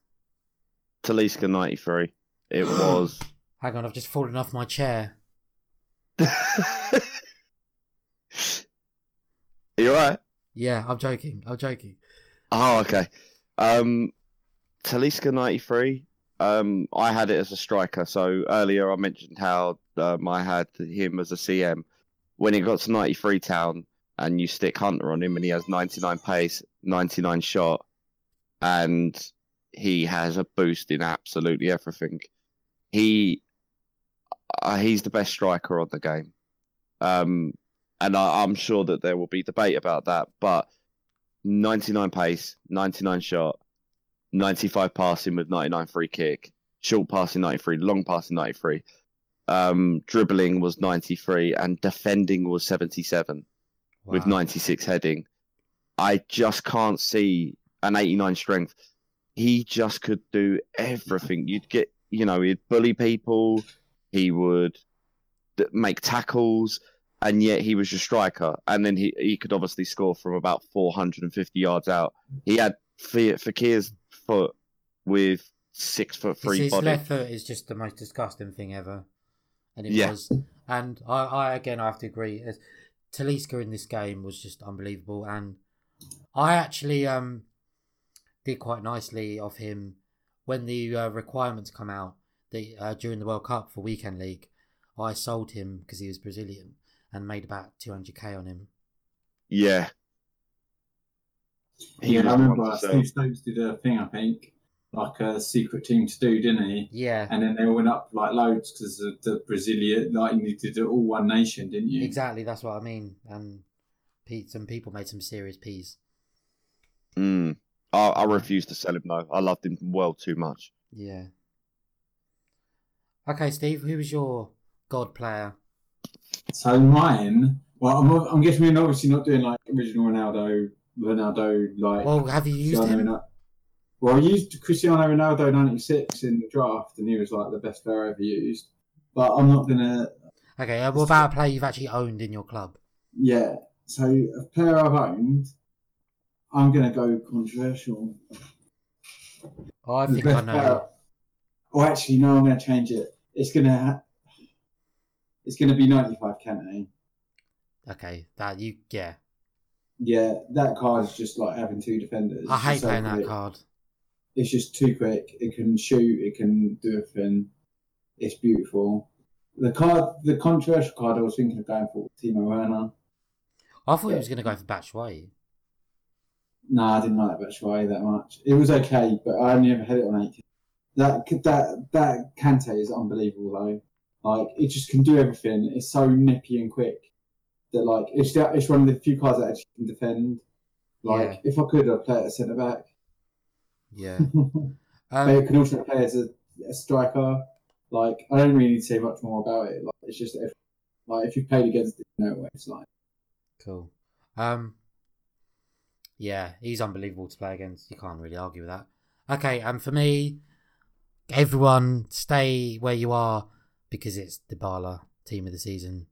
Talisca 93. It was. Hang on, I've just fallen off my chair. you alright? Yeah, I'm joking. I'm joking. Oh, okay. Um, Talisca 93. Um, I had it as a striker. So earlier I mentioned how um, I had him as a CM. When it got to 93 town and you stick Hunter on him and he has 99 pace, 99 shot, and he has a boost in absolutely everything. He uh, he's the best striker on the game. Um, and I, I'm sure that there will be debate about that, but 99 pace, 99 shot, 95 passing with 99 free kick, short passing 93, long passing 93, um, dribbling was 93, and defending was 77 with 96 heading. I just can't see an 89 strength. He just could do everything. You'd get, you know, he'd bully people, he would make tackles, and yet he was your striker. And then he, he could obviously score from about 450 yards out. He had Fa- Fekir's foot with six foot three his body. left foot is just the most disgusting thing ever, and it Yeah. was. And I, I again, I have to agree. As Talisca in this game was just unbelievable, and I actually um did quite nicely of him when the uh, requirements come out the uh, during the World Cup for weekend league. I sold him because he was Brazilian and made about 200k on him. Yeah. He yeah, I remember. Steve Stokes did a thing, I think, like a secret team to do, didn't he? Yeah, And then they all went up like loads because of the Brazilian, like you needed to do all one nation, didn't you? exactly. That's what I mean. And pe- some people made some serious peas. Mm. I, I refuse to sell him though. I loved him well too much. Yeah. Okay, Steve, who was your god player? So mine, well, I'm, I'm guessing we're obviously not doing like original Ronaldo, Ronaldo, like. Well, have you used Cristiano him? Ronaldo. Well, I used Cristiano Ronaldo 96 in the draft, and he was like the best player I ever used. But I'm not gonna. Okay, uh, what about a player you've actually owned in your club? Yeah. So a player I've owned, I'm gonna go controversial. Oh, I The think I know. player- Oh, actually, no. I'm gonna change it. It's gonna. It's gonna be 95 Kante. Eh? Okay, that you yeah. Yeah, that card is just like having two defenders. I hate so playing that card. It's just too quick. It can shoot. It can do a thing. It's beautiful. The card, the controversial card, I was thinking of going for Timo Werner. I thought he was going to go for Batshuayi. No, I didn't like that Batshuayi that much. It was okay, but I only ever had it on 80. That that that Kante is unbelievable though. Like it just can do everything. It's so nippy and quick that like it's the- it's one of the few cards that actually can defend. Like Yeah. if I could, I'd play it as centre back. Yeah. but Um, it can also play as a, a striker. Like I don't really need to say much more about it. Like it's just if, like if you've played against it, you know what it's like. cool. Um, yeah, he's unbelievable to play against. You can't really argue with that. Okay, and for me, everyone stay where you are because it's the Bala team of the season.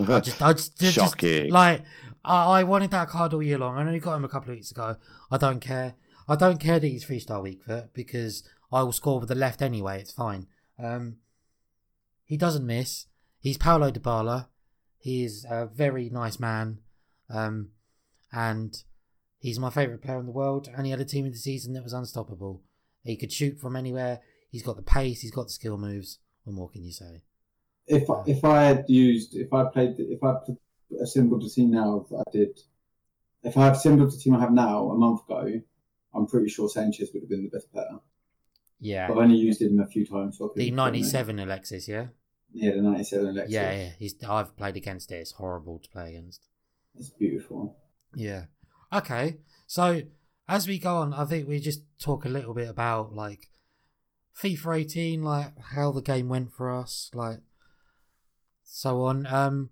I just, I just, just- just- Shocking. like, I, I wanted that card all year long. I only got him a couple of weeks ago. I don't care. I don't care that he's three star weak foot because I will score with the left anyway. It's fine. Um, he doesn't miss. He's Paulo Dybala. He is a very nice man, um, and he's my favourite player in the world. And he had a team of the season that was unstoppable. He could shoot from anywhere. He's got the pace. He's got the skill moves. What more can you say? If I- if I had used, if I played, if I put- assembled the team now that I did, if I had assembled the team I have now a month ago, I'm pretty sure Sanchez would have been the best player. Yeah, I've only used him a few times. So the '97 Alexis. Yeah. Yeah, the 97 Alexis. Yeah, yeah. He's I've played against it. It's horrible to play against. It's beautiful. Yeah. Okay. So as we go on, I think we just talk a little bit about like FIFA 18, like how the game went for us, like so on. Um,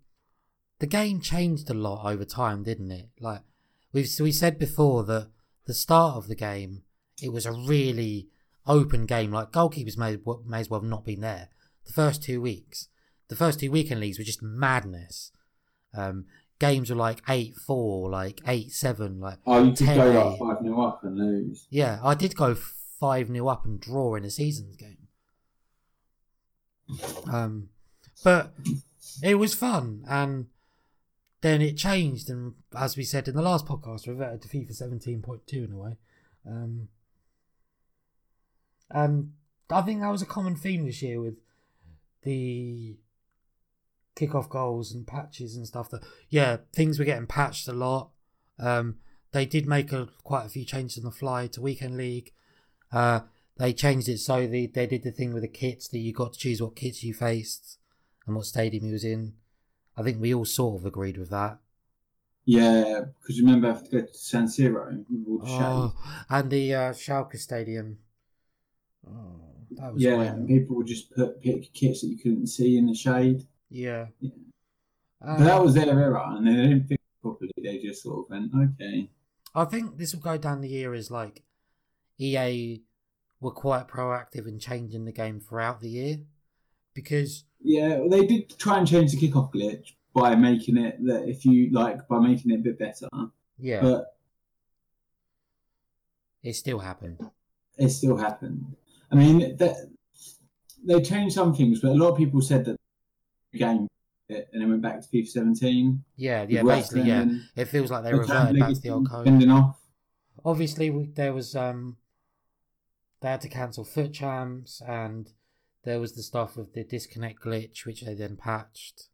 the game changed a lot over time, didn't it? Like we've we said before that the start of the game, it was a really open game. Like goalkeepers may may as well have not been there. The first two weeks, the first two weekend leagues were just madness. Um, games were like eight four, like eight seven, like Oh, you could 10 go eight. like five 0 up and lose. Yeah, I did go five 0 up and draw in a seasons game. Um, but it was fun, and then it changed, and as we said in the last podcast, reverted to FIFA seventeen point two in a way. Um, and I think that was a common theme this year with the kickoff goals and patches and stuff. That yeah, things were getting patched a lot. Um, they did make a, quite a few changes on the fly to weekend league. Uh, they changed it so they they did the thing with the kits that you got to choose what kits you faced and what stadium you was in. I think we all sort of agreed with that. Yeah, because you remember I have to go to San Siro with Oh, and the uh, Schalke stadium. Oh, that was Yeah, people would just put pick kits that you couldn't see in the shade. Yeah. Yeah. But that was their error, and they didn't it properly. They just sort of went, okay. I think this will go down the year as like EA were quite proactive in changing the game throughout the year because Yeah, they did try and change the kickoff glitch by making it that if you like by making it a bit better, yeah, but it still happened. it still happened. I mean, that they changed some things, but a lot of people said that the game and then went back to FIFA 17. Yeah, yeah, basically, yeah. It feels like they reverted back to the old code. Off. Obviously, we, there was um, they had to cancel FUT champs, and there was the stuff with the disconnect glitch, which they then patched,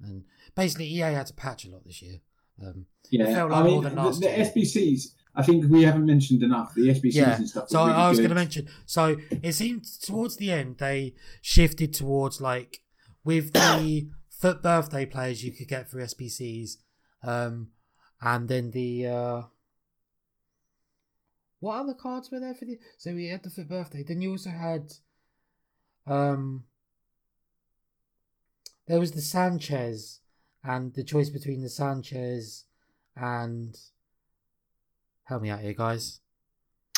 and basically EA had to patch a lot this year. Um, Yeah, felt I mean, more than the, last the. SBCs. I think we haven't mentioned enough the SBCs Yeah, and stuff. So were I was going to mention. So it seemed towards the end they shifted towards like with the FUT birthday players you could get through sbcs um, and then the uh, what other cards were there for the? So we had the FUT birthday. Then you also had, um, there was the Sanchez, and the choice between the Sanchez and help me out here, guys.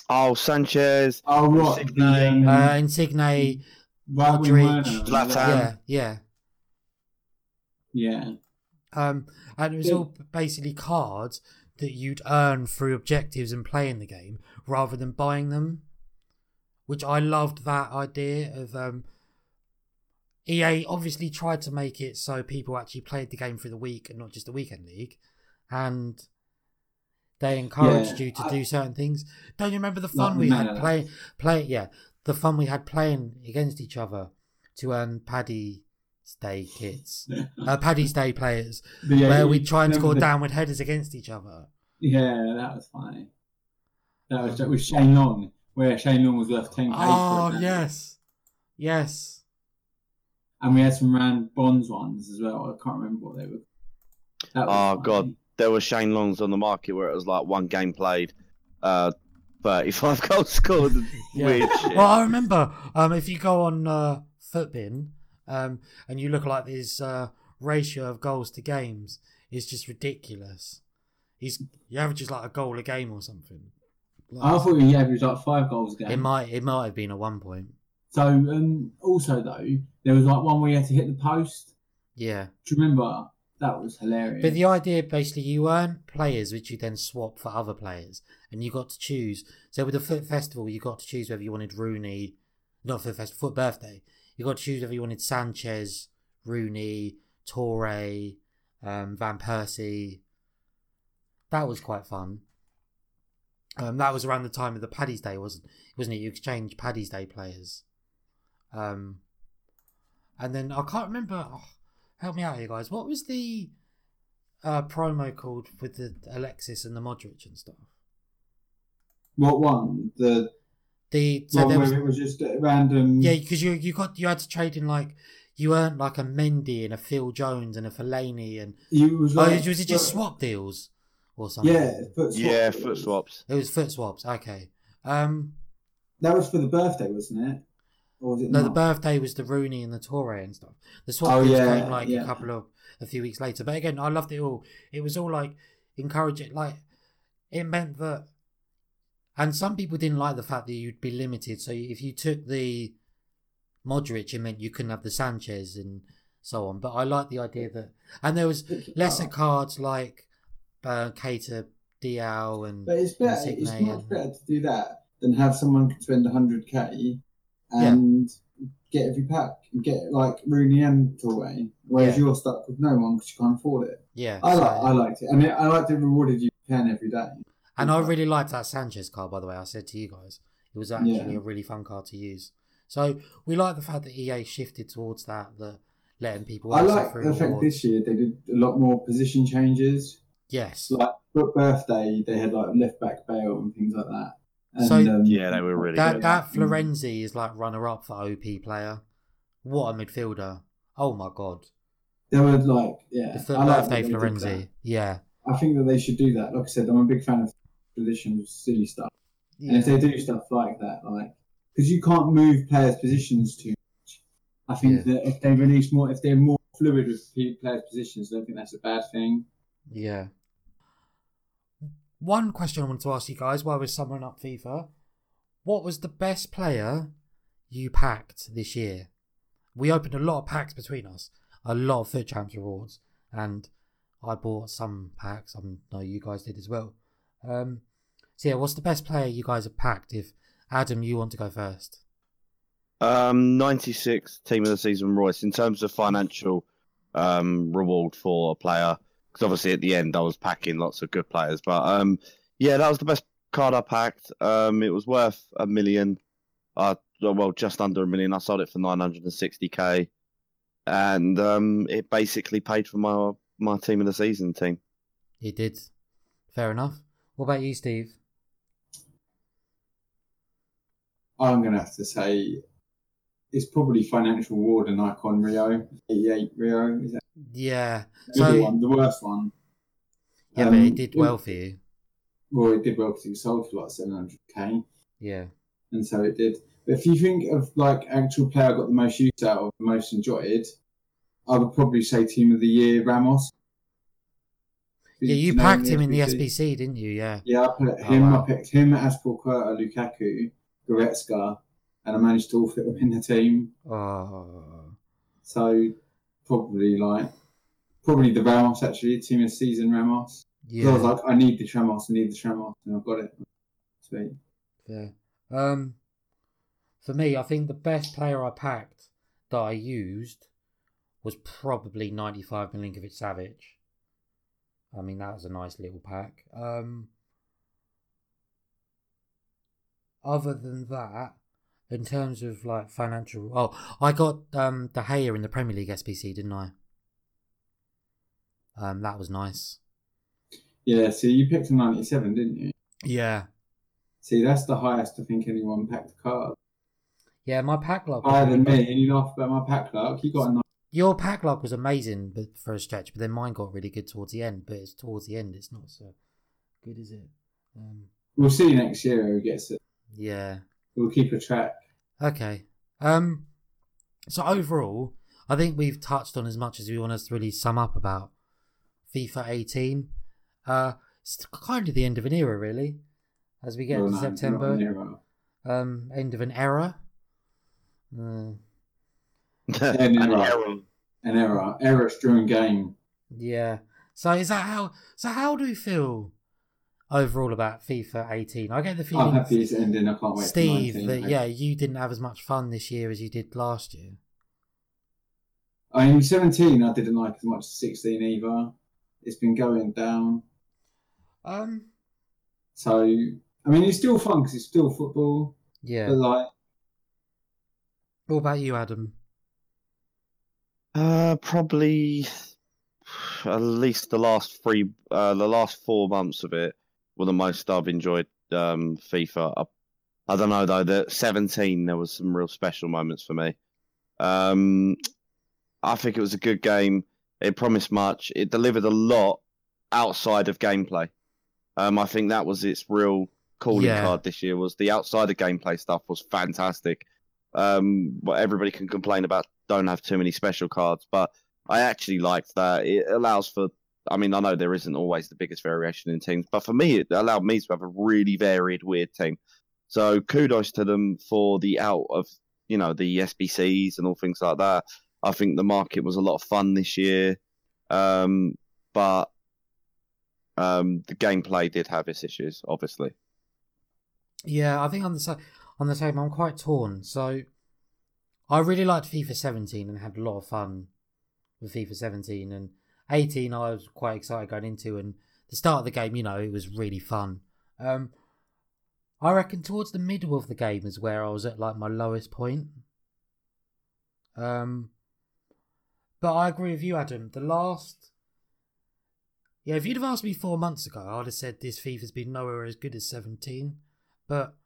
Oh, Sanchez. Oh, right. Insigne. The, um, Uh, Insigne, right wing Modric, Zlatan. yeah, yeah. Yeah. Um, and it was all basically cards that you'd earn through objectives and playing the game rather than buying them. Which I loved that idea of um, EA obviously tried to make it so people actually played the game through the week and not just the weekend league, and they encouraged Yeah, you to I- do certain things. Don't you remember the fun we Man had of play play? Yeah, the fun we had playing against each other to earn Paddy's Day kits, uh, Paddy's Day players, yeah, where we try and score the- downward headers against each other. Yeah, that was funny. That was with Shane Long, where Shane Long was worth ten k. Oh yes, yes. And we had some round bronze ones as well. I can't remember what they were. That was Oh, funny. God. There were Shane Longs on the market where it was like one game played, uh, 35 goals scored. and Yeah. Weird shit. Well, I remember um, if you go on uh, Futbin um, and you look like this uh, ratio of goals to games, it's just ridiculous. He's he averages like a goal a game or something. I thought he averaged like five goals a game. it might it might have been at one point. So um, also though, there was like one where you had to hit the post. Yeah, Do you remember? That was hilarious. but the idea basically you earn players which you then swap for other players, and you got to choose. So with the FUT Festival, you got to choose whether you wanted Rooney, not FUT Festival, FUT Birthday. You got to choose whether you wanted Sanchez, Rooney, Torre, um, Van Persie. That was quite fun. Um, that was around the time of the Paddy's Day, wasn't wasn't it? You exchanged Paddy's Day players. Um, and then I can't remember. oh, help me out here, guys. What was the uh, promo called with the Alexis and the Modric and stuff? what one? The The so one there where was it was just a random. yeah, because you you got you had to trade in like you earned like a Mendy and a Phil Jones and a Fellaini and You was oh, like, was it just swap deals or something? Yeah, FUT swap Yeah, FUT swaps. It was FUT swaps. Okay. Um, That was for the birthday, wasn't it? Or was it no, the birthday was the Rooney and the Torre and stuff. The swap Oh, deals yeah, came like a couple of a few weeks later. But again, I loved it all. It was all like encouraging. Like it meant that, and some people didn't like the fact that you'd be limited. So if you took the Modric, it meant you couldn't have the Sanchez and so on. But I like the idea that, and there was lesser cards like uh, Cater, Diao, and But it's better. It's much and- better to do that than have someone spend 100k and get every pack and get like Rooney and Torre, whereas Yeah. you're stuck with no one because you can't afford it. yeah. I so- like. I liked it. I mean, I liked it rewarded you can every day. And I really liked that Sanchez card, by the way. I said to you guys, it was actually Yeah. a really fun card to use. So we like the fact that EA shifted towards that, the letting people. I like the fact rewards. this year they did a lot more position changes. Yes. Like for birthday, they had like left back Bale and things like that. And, So- um, Yeah, they were really that good. that Mm. Florenzi is like runner up for OP player. What a midfielder! Oh my god, they were like, yeah, the th- I like birthday that they did Florenzi. Yeah. I think that they should do that. Like I said, I'm a big fan of traditional silly stuff. And if they do stuff like that, like because you can't move players' positions too much, I think Yeah. that if they release more, if they're more fluid with players' positions, I don't think that's a bad thing. Yeah. One question I want to ask you guys while we're summing up FIFA: What was the best player you packed this year? We opened a lot of packs between us, a lot of FUT Champs rewards, and I bought some packs. I know you guys did as well. Um, so yeah, what's the best player you guys have packed? If Adam, you want to go first. Um, 96 team of the season Reus in terms of financial um, reward for a player. Because obviously at the end I was packing lots of good players, but um, yeah, that was the best card I packed. Um, it was worth a million. Uh, well, just under a million. I sold it for 960k, and um, it basically paid for my my team of the season team. You did. Fair enough. What about you, Steve? I'm gonna have to say it's probably financial reward and icon Rio, 88 Rio. Is that Yeah. the So good one, the worst one? yeah, but Um, it did well for you. Well, it did well because it sold for like 700k. Yeah. and so it did. But if you think of like actual player I got the most use out of, the most enjoyed, I would probably say team of the year Ramos. Yeah, you packed him in the SBC, didn't you? Yeah. Yeah, I put Oh, him. wow. I picked him, Azpilicueta, Lukaku, Goretzka, and I managed to all fit them in the team. Oh. So probably like probably the Ramos actually team of season Ramos. 'Cause I was like, I need the Ramos, I need the Ramos, and I've got it. Sweet. Yeah. Um, for me, I think the best player I packed that I used was probably 95 Milinkovic Savic. I mean, that was a nice little pack. Um, other than that, in terms of like financial, oh, I got um De Gea in the Premier League SBC, didn't I? Um, that was nice. Yeah, so you picked a 97, didn't you? Yeah, See, that's the highest I think anyone packed a card. yeah. My pack luck. Higher than me, and you laugh about my pack luck. You got a. Your pack luck was amazing but for a stretch, but then mine got really good towards the end. But it's towards the end, it's not so good, is it? Um, We'll see next year who gets it. yeah. We'll keep a track. Okay. Um. So overall, I think we've touched on as much as we want us to really sum up about FIFA 18. Uh, it's kind of the end of an era, really, as we get Well, to no, September. Um, end of an era. Uh, An you're right. error. An era. Errors during game. Yeah. So is that how? So how do you feel overall about FIFA 18? I get the I'm feeling, happy it's ending. I can't wait Steve, for 19. that yeah, you didn't have as much fun this year as you did last year. I mean, 17 I didn't like as much as 16 either. It's been going down. Um. So, I mean, it's still fun because it's still football. Yeah. But, like, What about you, Adam? Uh, probably at least the last three, uh, the last four months of it were the most I've enjoyed um, FIFA. I, I don't know though. The 17, there was some real special moments for me. Um, I think it was a good game. It promised much. It delivered a lot outside of gameplay. Um, I think that was its real calling Yeah. card this year. Was the outside of gameplay stuff was fantastic. Um, but everybody can complain about don't have too many special cards, but I actually liked that. It allows for. I mean, I know there isn't always the biggest variation in teams, but for me, it allowed me to have a really varied, weird team. So kudos to them for the out of you know the SBCs and all things like that. I think the market was a lot of fun this year, um, but um, the gameplay did have its issues, obviously. Yeah, I think on the on the same, I'm quite torn. So, I really liked FIFA 17 and had a lot of fun with FIFA 17 and 18. I was quite excited going into, and the start of the game, you know, it was really fun. Um, I reckon towards the middle of the game is where I was at like my lowest point. Um, but I agree with you, Adam. The last. Yeah, if you'd have asked me four months ago, I'd have said this FIFA's been nowhere as good as 17. But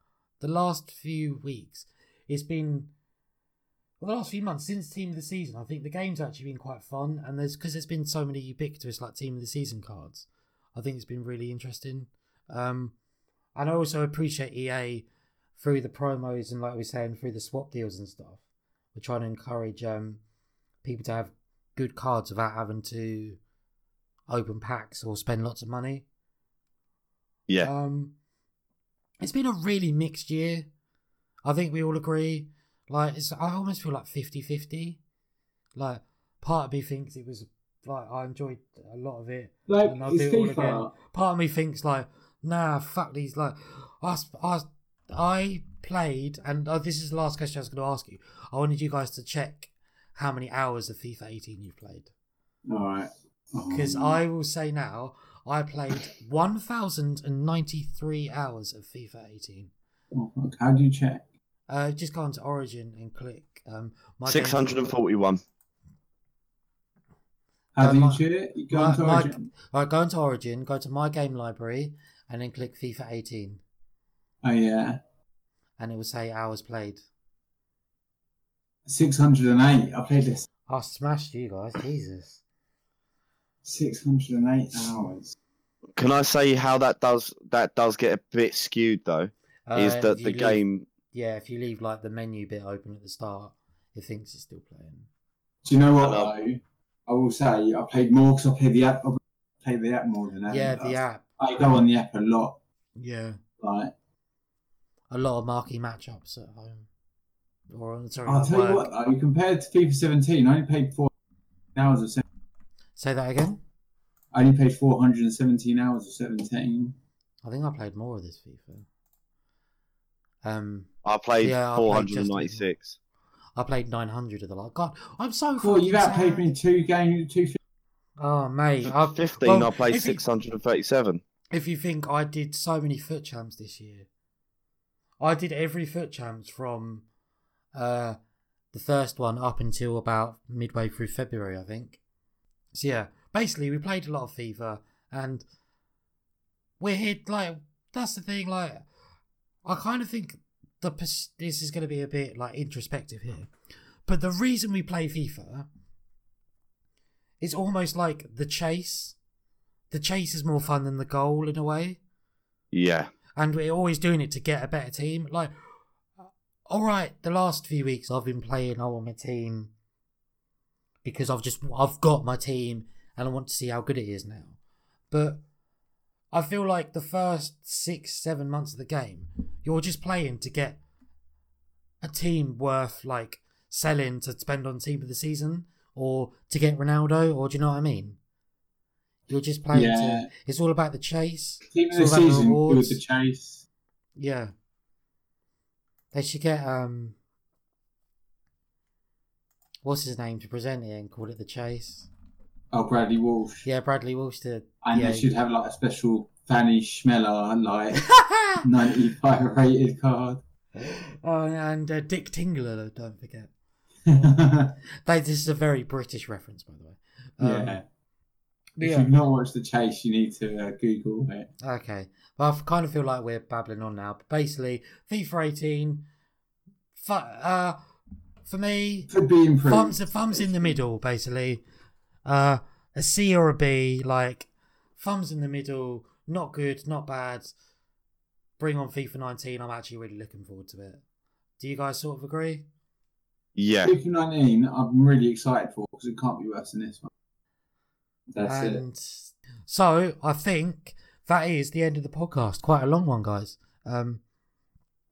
the last few weeks, it's been. Well, the last few months since Team of the Season, I think the game's actually been quite fun. And there's because there's been so many ubiquitous like Team of the Season cards. I think it's been really interesting. Um, and I also appreciate EA through the promos and like we were saying through the swap deals and stuff. We're trying to encourage um people to have good cards without having to open packs or spend lots of money. Yeah, Um, it's been a really mixed year. I think we all agree. Like, it's, I almost feel like 50 50. Like, part of me thinks it was, like, I enjoyed a lot of it. Like and I'll do it all again. Part of me thinks, like, nah, fuck these. Like, I, I, I played, and uh, this is the last question I was going to ask you. I wanted you guys to check how many hours of FIFA 18 you've played. All right. Oh, Because I will say now, I played 1,093 hours of FIFA 18. oh, fuck. How do you check? Uh, just go onto Origin and click. Um, my six hundred and forty-one. How Uh, do you my- check? You go my- into my- Origin. Right, go into Origin, go to my game library, and then click FIFA 18, Oh yeah, and it will say hours played. six hundred and eight. I played this I smashed you guys, Jesus. six hundred and eight hours. Can I say how that does that does get a bit skewed though? is Uh, that if the leave- game? Yeah, if you leave like the menu bit open at the start, it thinks it's still playing. Do you know what Hello. though? I will say I played more because I played the app. I played the app more than Adam yeah, does. the app. I go on the app a lot. Yeah, Like a lot of marquee matchups at home. Or on sorry, I'll at tell you what though, compared to FIFA 17, I only played four hours of. se- Say that again. I only played 417 hours of 17. I think I played more of this FIFA. Um, I played Yeah, I played just hundred and ninety-six. I played 900 of the lot. God, I'm so Cool, fucking you've outplayed sad. me two games, two. Oh, mate. I've, Fifteen. well, I played if you- six hundred and thirty-seven. if you think I did so many FUT champs this year, I did every FUT champs from uh, the first one up until about midway through February, I think. So yeah, basically we played a lot of FIFA, and we're here. Like that's the thing. Like I kind of think the this is going to be a bit like introspective here, but the reason we play FIFA is almost like the chase. The chase is more fun than the goal in a way Yeah, and we're always doing it to get a better team. Like, uh, all right, the last few weeks I've been playing. I want my team because I've just I've got my team and I want to see how good it is now. But I feel like the first six seven months of the game, you're just playing to get a team worth like selling to spend on team of the season or to get Ronaldo, or do you know what I mean? You're just playing Yeah. to. It's all about the chase. Team of the the season, it was the chase. Yeah. They should get um what's his name to present it and call it the chase. Oh, Bradley Walsh. Yeah, Bradley Walsh did. And yeah. they should have like a special Fanny Chmelar, like 95 rated card. oh, and uh, Dick Tingler, don't forget. They, this is a very British reference, by the way. Um, If yeah. you've not watched The Chase, you need to uh, Google it. Okay. Well, I kind of feel like we're babbling on now. But basically, FIFA 18, fu- uh, for me, Could be improved. thumbs thumbs in the middle, basically. Uh, a C or a B, like thumbs in the middle. Not good, not bad. Bring on FIFA 19. I'm actually really looking forward to it. Do you guys sort of agree? Yeah. FIFA 19, I'm really excited for because it can't be worse than this one. That's it. so I think that is the end of the podcast. Quite a long one, guys. Um,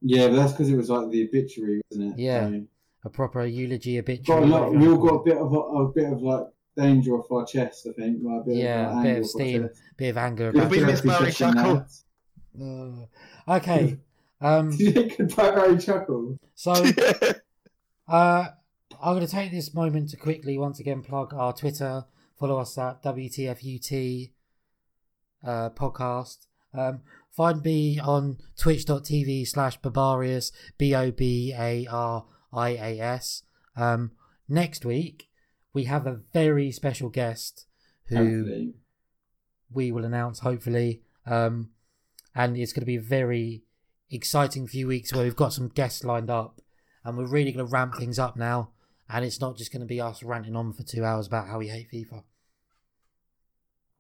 Yeah, but that's because it was like the obituary, wasn't it? Yeah. So, a proper eulogy, a bit. got lot. We all got a bit of a, a bit of like danger off our chest. I think. Like, a bit Yeah, of, a bit of steam. a bit of anger. Did About we it. miss Barry Pushing Chuckle? that. Uh, okay. Um, Chuckle. so uh, I'm going to take this moment to quickly once again plug our Twitter. Follow us at WTFUT uh, podcast. Um, find me on twitch.tv slash Bobarias, B O B A R I A S. Um, next week, we have a very special guest who Hopefully. we will announce hopefully. Um, and it's going to be a very exciting few weeks where we've got some guests lined up and we're really going to ramp things up now. And it's not just going to be us ranting on for two hours about how we hate FIFA.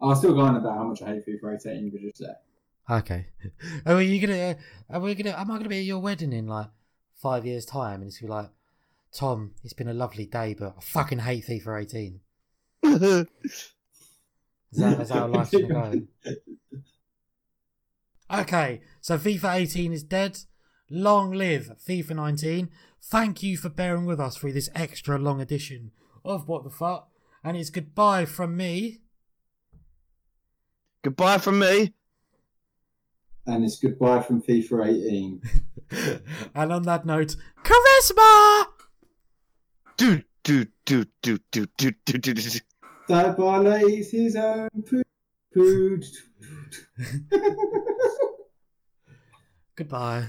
I'll still go on about how much I hate FIFA 18, but just that. Okay. Are you gonna? Uh, are we gonna? Am I gonna be at your wedding in like five years' time? And it's gonna be like, Tom, it's been a lovely day, but I fucking hate FIFA 18. Is that, is that how life's gonna go? Okay, so FIFA 18 is dead. Long live FIFA 19. Thank you for bearing with us through this extra long edition of What the Fuck. And it's goodbye from me. Goodbye from me. And it's goodbye from FIFA 18. and on that note, charisma! Do do do do do do do do. do. Dibar lays his own food. Food. Goodbye.